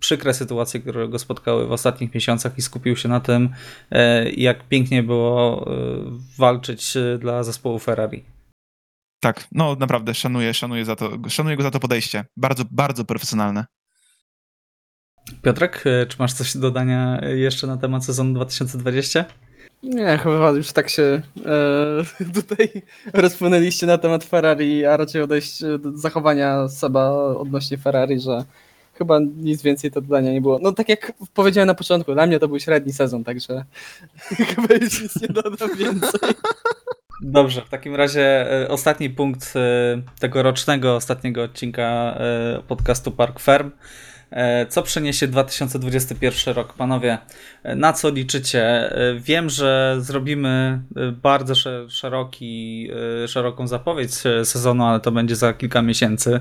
przykre sytuacje, które go spotkały w ostatnich miesiącach i skupił się na tym, e, jak pięknie było e, walczyć e, dla zespołu Ferrari. Tak, no naprawdę szanuję, szanuję, za to, szanuję go za to podejście. Bardzo, bardzo profesjonalne. Piotrek, e, czy masz coś do dodania jeszcze na temat sezonu 2020? Nie, chyba już tak się e, (laughs) tutaj rozpłynęliście na temat Ferrari, a raczej odejść do zachowania Seba odnośnie Ferrari, że chyba nic więcej do dodania nie było. No tak jak powiedziałem na początku, dla mnie to był średni sezon, także (laughs) chyba już nic nie dodam więcej. Dobrze, w takim razie e, ostatni punkt e, tegorocznego, ostatniego odcinka e, podcastu Park Ferm. E, Co przyniesie 2021 rok, panowie? E, Na co liczycie? E, Wiem, że zrobimy bardzo sze- szeroki, szeroką zapowiedź sezonu, ale to będzie za kilka miesięcy.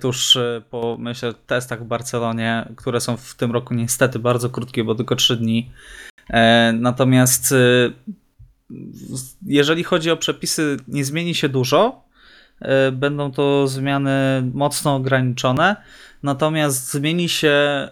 Tuż po, myślę, testach w Barcelonie, które są w tym roku niestety bardzo krótkie, bo tylko 3 dni. Natomiast jeżeli chodzi o przepisy, nie zmieni się dużo. Będą to zmiany mocno ograniczone. Natomiast zmieni się e,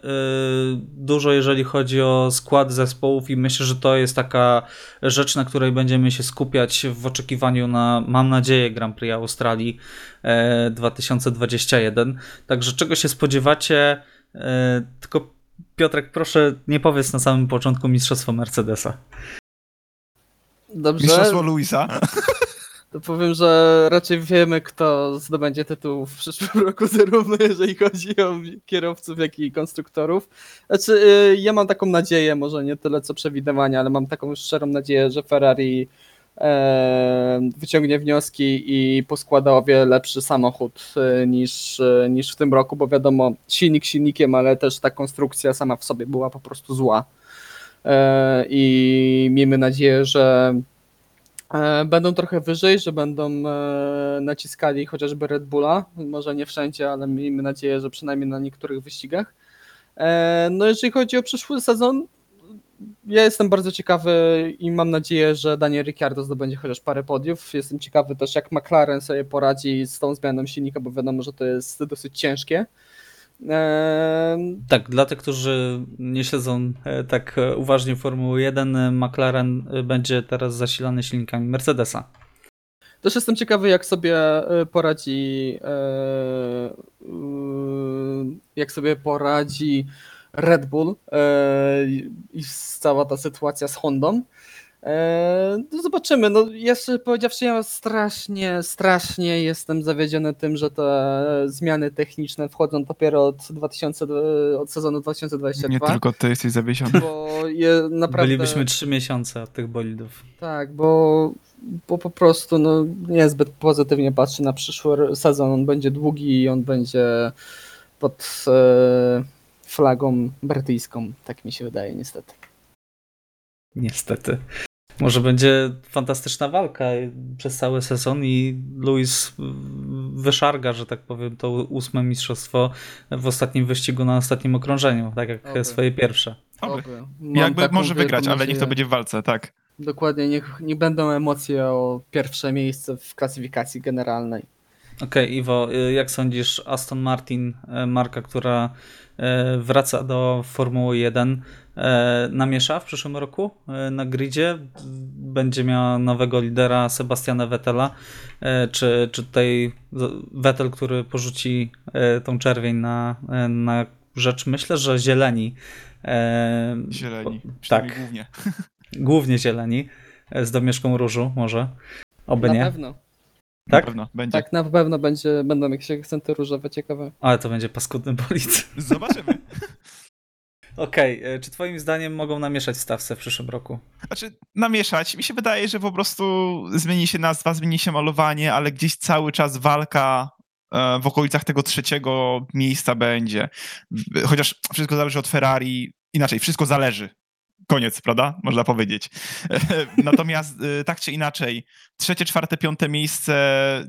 dużo, jeżeli chodzi o skład zespołów, i myślę, że to jest taka rzecz, na której będziemy się skupiać w oczekiwaniu na, mam nadzieję, Grand Prix Australii e, 2021. Także czego się spodziewacie? E, Tylko Piotrek, proszę nie powiedz na samym początku Mistrzostwo Mercedesa. Dobrze, Mistrzostwo Luisa. To powiem, że raczej wiemy, kto zdobędzie tytuł w przyszłym (laughs) roku, zarówno jeżeli chodzi o kierowców, jak i konstruktorów. Znaczy, y, ja mam taką nadzieję, może nie tyle co przewidywania, ale mam taką szczerą nadzieję, że Ferrari e, wyciągnie wnioski i poskłada o wiele lepszy samochód e, niż, e, niż w tym roku, bo wiadomo, silnik silnikiem, ale też ta konstrukcja sama w sobie była po prostu zła. I miejmy nadzieję, że Będą trochę wyżej, że będą e, naciskali chociażby Red Bulla. Może nie wszędzie, ale miejmy nadzieję, że przynajmniej na niektórych wyścigach. E, No, jeżeli chodzi o przyszły sezon, ja jestem bardzo ciekawy i mam nadzieję, że Daniel Ricciardo zdobędzie chociaż parę podiów. Jestem ciekawy też, jak McLaren sobie poradzi z tą zmianą silnika, bo wiadomo, że to jest dosyć ciężkie. Tak, dla tych, którzy nie śledzą e, tak e, uważnie Formuły 1, e, McLaren będzie teraz zasilany silnikami Mercedesa. Też jestem ciekawy, jak sobie poradzi jak sobie poradzi Red Bull i i cała ta sytuacja z Hondą. E, No zobaczymy. No jeszcze powiedziawszy, ja strasznie, strasznie jestem zawiedziony tym, że te zmiany techniczne wchodzą dopiero od 2000, od sezonu 2022. Nie tylko ty jesteś zawiesiony. Bo je naprawdę... Bylibyśmy trzy miesiące od tych bolidów. Tak, bo, bo po prostu no, niezbyt pozytywnie patrzy na przyszły sezon. On będzie długi i on będzie pod e, flagą brytyjską. Tak mi się wydaje, niestety. Niestety. Może będzie fantastyczna walka przez cały sezon i Luis wyszarga, że tak powiem, to ósme mistrzostwo w ostatnim wyścigu na ostatnim okrążeniu, tak jak Oby. swoje pierwsze. Oby. Jakby może wygrać, ale niech to będzie w walce, tak. Dokładnie, niech nie będą emocje o pierwsze miejsce w klasyfikacji generalnej. Okej, Iwo, y, jak sądzisz, Aston Martin, y, marka, która y, wraca do Formuły 1, y, namiesza w przyszłym roku y, na gridzie? Będzie miała nowego lidera Sebastiana Vettela? Y, Czy, czy tutaj Vettel, który porzuci tą czerwień na, na rzecz, myślę, że zieleni. Zieleni. Tak, Głównie. (laughs) głównie zieleni, z domieszką różu może. Oby na nie. pewno. Tak? Na pewno, będzie. Tak, na pewno będzie, będą jakieś akcenty różowe ciekawe. Ale to będzie paskudny bolid. Zobaczymy. (laughs) Okej, e, czy twoim zdaniem mogą namieszać stawce w przyszłym roku? Znaczy, namieszać. Mi się wydaje, że po prostu zmieni się nazwa, zmieni się malowanie, ale gdzieś cały czas walka e, w okolicach tego trzeciego miejsca będzie. Chociaż wszystko zależy od Ferrari. Inaczej, wszystko zależy. koniec, prawda? Można powiedzieć. Natomiast y, tak czy inaczej, trzecie, czwarte, piąte miejsce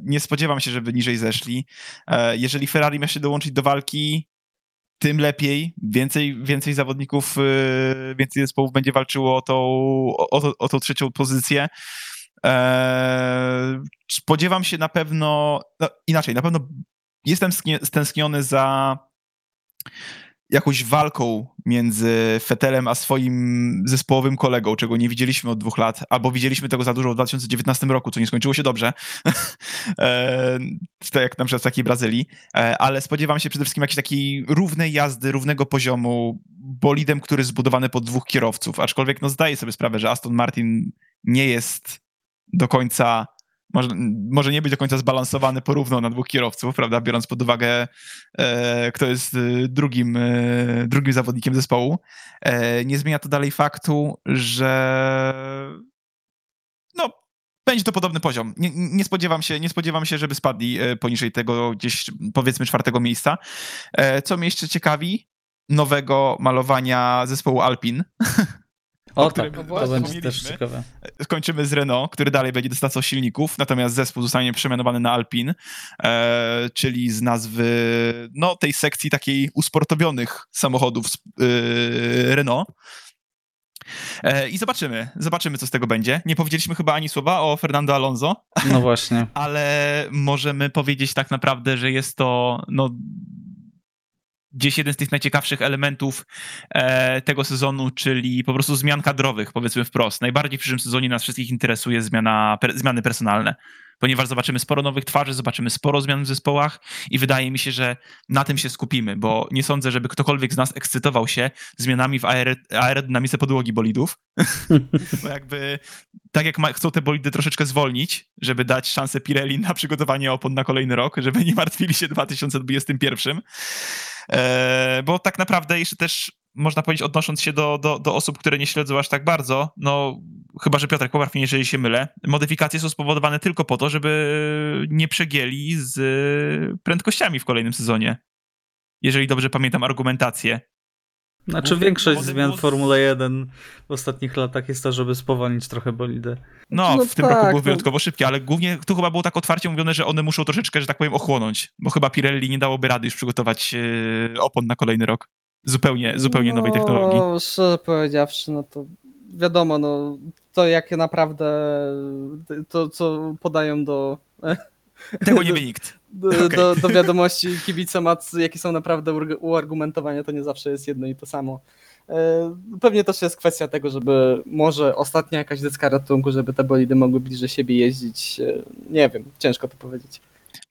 nie spodziewam się, żeby niżej zeszli. E, jeżeli Ferrari ma się dołączyć do walki, tym lepiej. Więcej, więcej zawodników, y, więcej zespołów będzie walczyło o tą, o, o tą trzecią pozycję. E, spodziewam się na pewno, no inaczej, na pewno jestem stęskniony za jakąś walką między Fetelem a swoim zespołowym kolegą, czego nie widzieliśmy od dwóch lat, albo widzieliśmy tego za dużo w 2019 roku, co nie skończyło się dobrze, (laughs) e, tak jak na przykład w takiej Brazylii, e, ale spodziewam się przede wszystkim jakiejś takiej równej jazdy, równego poziomu, bolidem, który jest zbudowany pod dwóch kierowców, aczkolwiek no zdaję sobie sprawę, że Aston Martin nie jest do końca może, może nie być do końca zbalansowany porówno na dwóch kierowców, prawda, biorąc pod uwagę, e, kto jest e, drugim, e, drugim zawodnikiem zespołu. E, nie zmienia to dalej faktu, że no, będzie to podobny poziom. Nie, nie, spodziewam się, nie spodziewam się, żeby spadli e, poniżej tego gdzieś powiedzmy czwartego miejsca. E, co mnie jeszcze ciekawi, nowego malowania zespołu Alpin. (laughs) O, o tak, to będzie też ciekawe. Skończymy z Renault, który dalej będzie dostarczał silników, natomiast zespół zostanie przemianowany na Alpin, e, czyli z nazwy no, tej sekcji takiej usportowionych samochodów e, Renault. E, I zobaczymy, zobaczymy, co z tego będzie. Nie powiedzieliśmy chyba ani słowa o Fernando Alonso. No właśnie. (laughs) Ale możemy powiedzieć tak naprawdę, że jest to no, gdzieś jeden z tych najciekawszych elementów e, tego sezonu, czyli po prostu zmian kadrowych, powiedzmy wprost. Najbardziej w przyszłym sezonie nas wszystkich interesuje zmiana, per, zmiany personalne, ponieważ zobaczymy sporo nowych twarzy, zobaczymy sporo zmian w zespołach i wydaje mi się, że na tym się skupimy, bo nie sądzę, żeby ktokolwiek z nas ekscytował się zmianami w aerodynamice podłogi bolidów, (laughs) bo jakby tak jak ma, chcą te bolidy troszeczkę zwolnić, żeby dać szansę Pirelli na przygotowanie opon na kolejny rok, żeby nie martwili się 2021, E, bo tak naprawdę jeszcze też można powiedzieć, odnosząc się do, do, do, osób, które nie śledzą aż tak bardzo, no chyba, że Piotrek popraw jeżeli się mylę, modyfikacje są spowodowane tylko po to, żeby nie przegięli z prędkościami w kolejnym sezonie. Jeżeli dobrze pamiętam argumentację. Znaczy większość zmian w Formule 1 w ostatnich latach jest to, żeby spowolnić trochę bolidę. No, no w tym tak, roku były no. wyjątkowo szybkie, ale głównie tu chyba było tak otwarcie mówione, że one muszą troszeczkę, że tak powiem, ochłonąć, bo chyba Pirelli nie dałoby rady już przygotować yy, opon na kolejny rok. Zupełnie, zupełnie no, nowej technologii. No, szczerze powiedziawszy, no to wiadomo, no to jakie naprawdę, to co podają do tego nie wie nikt. Do, okay. do, do wiadomości kibicom, jakie są naprawdę uargumentowania, to nie zawsze jest jedno i to samo. E, pewnie też jest kwestia tego, żeby może ostatnia jakaś deska ratunku, żeby te bolidy mogły bliżej siebie jeździć. E, nie wiem, ciężko to powiedzieć.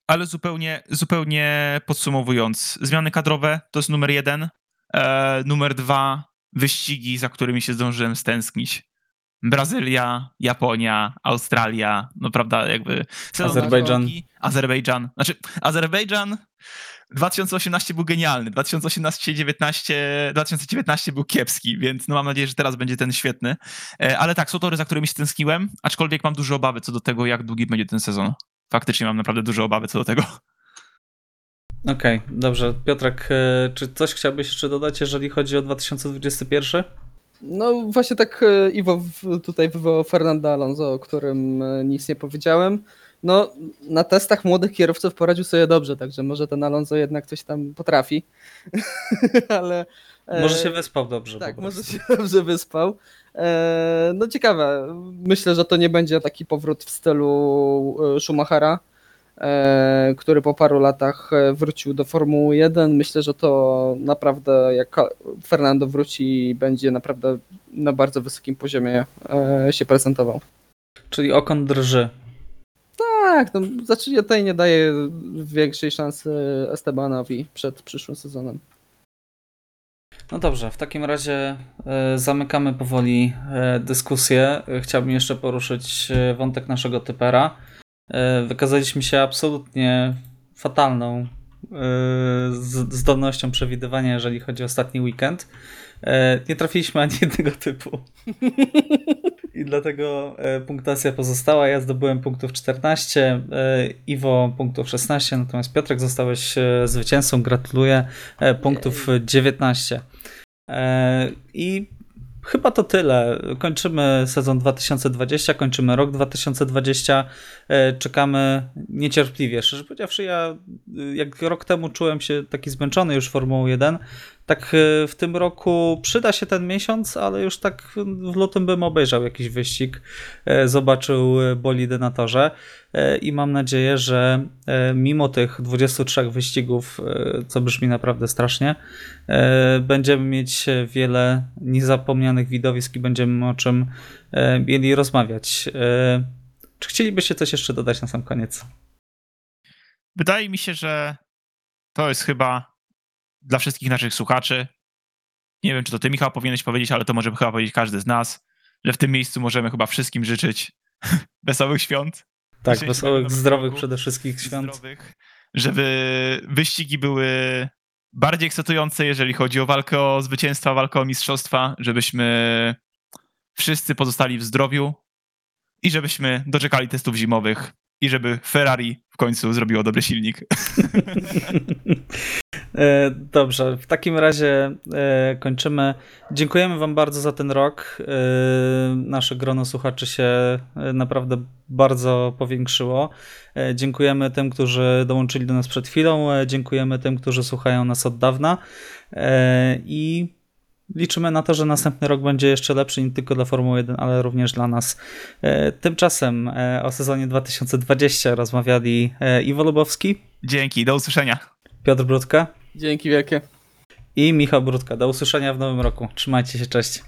Ale zupełnie, zupełnie podsumowując, zmiany kadrowe to jest numer jeden. E, numer dwa, wyścigi, za którymi się zdążyłem stęsknić. Brazylia, Japonia, Australia, no prawda, jakby... Azerbejdżan. Azerbejdżan. Znaczy, Azerbejdżan 2018 był genialny, 2018-19, 2019 był kiepski, więc no mam nadzieję, że teraz będzie ten świetny. E, ale tak, są tory, za którymi się tęskniłem, aczkolwiek mam duże obawy co do tego, jak długi będzie ten sezon. Faktycznie mam naprawdę duże obawy co do tego. Okej, okay, dobrze. Piotrek, e, czy coś chciałbyś jeszcze dodać, jeżeli chodzi o 2021? No właśnie tak e, Iwo tutaj wywołał Fernanda Alonso, o którym e, nic nie powiedziałem. No na testach młodych kierowców poradził sobie dobrze, także może ten Alonso jednak coś tam potrafi, (laughs) ale... E, może się wyspał dobrze. Tak, może się (laughs) dobrze wyspał. No ciekawe, myślę, że to nie będzie taki powrót w stylu Schumachera, który po paru latach e, wrócił do Formuły 1. Myślę, że to naprawdę, jak Fernando wróci, będzie naprawdę na bardzo wysokim poziomie e, się prezentował. Czyli okon drży. Tak, no, znaczy ja tutaj nie daję większej szansy Estebanowi przed przyszłym sezonem. No dobrze, w takim razie zamykamy powoli dyskusję. Chciałbym jeszcze poruszyć wątek naszego typera. E, wykazaliśmy się absolutnie fatalną e, zdolnością przewidywania, jeżeli chodzi o ostatni weekend. E, nie trafiliśmy ani jednego typu. (laughs) I dlatego punktacja pozostała. Ja zdobyłem punktów 14, Iwo punktów 16, natomiast Piotrek zostałeś zwycięzcą. Gratuluję. Punktów 19. I chyba to tyle. Kończymy sezon 2020, kończymy rok 2020. E, czekamy niecierpliwie. Szczerze powiedziawszy, ja jak rok temu czułem się taki zmęczony już Formułą 1, tak y, w tym roku przyda się ten miesiąc, ale już tak w lutym bym obejrzał jakiś wyścig, e, zobaczył e, bolidy na torze e, i mam nadzieję, że e, mimo tych 23 wyścigów, e, co brzmi naprawdę strasznie, e, będziemy mieć wiele niezapomnianych widowisk i będziemy o czym e, mieli rozmawiać. E, Czy chcielibyście coś jeszcze dodać na sam koniec? Wydaje mi się, że to jest chyba dla wszystkich naszych słuchaczy. Nie wiem, czy to ty, Michał, powinieneś powiedzieć, ale to może chyba powiedzieć każdy z nas, że w tym miejscu możemy chyba wszystkim życzyć (laughs) wesołych świąt. Tak, Szczęśliwego wesołych, zdrowych roku. przede wszystkim świąt. zdrowych, żeby wyścigi były bardziej ekscytujące, jeżeli chodzi o walkę o zwycięstwa, walkę o mistrzostwa, żebyśmy wszyscy pozostali w zdrowiu i żebyśmy doczekali testów zimowych i żeby Ferrari w końcu zrobiło dobry silnik. (laughs) E, Dobrze, w takim razie e, kończymy. Dziękujemy Wam bardzo za ten rok. E, Nasze grono słuchaczy się naprawdę bardzo powiększyło. Dziękujemy tym, którzy dołączyli do nas przed chwilą. Dziękujemy tym, którzy słuchają nas od dawna. I liczymy na to, że następny rok będzie jeszcze lepszy nie tylko dla Formuły 1, ale również dla nas. Tymczasem o sezonie 2020 rozmawiali Iwo Lubowski, Dzięki, do usłyszenia. Piotr Brudka. Dzięki wielkie. i Michał Brudka. Do usłyszenia w nowym roku. Trzymajcie się, cześć.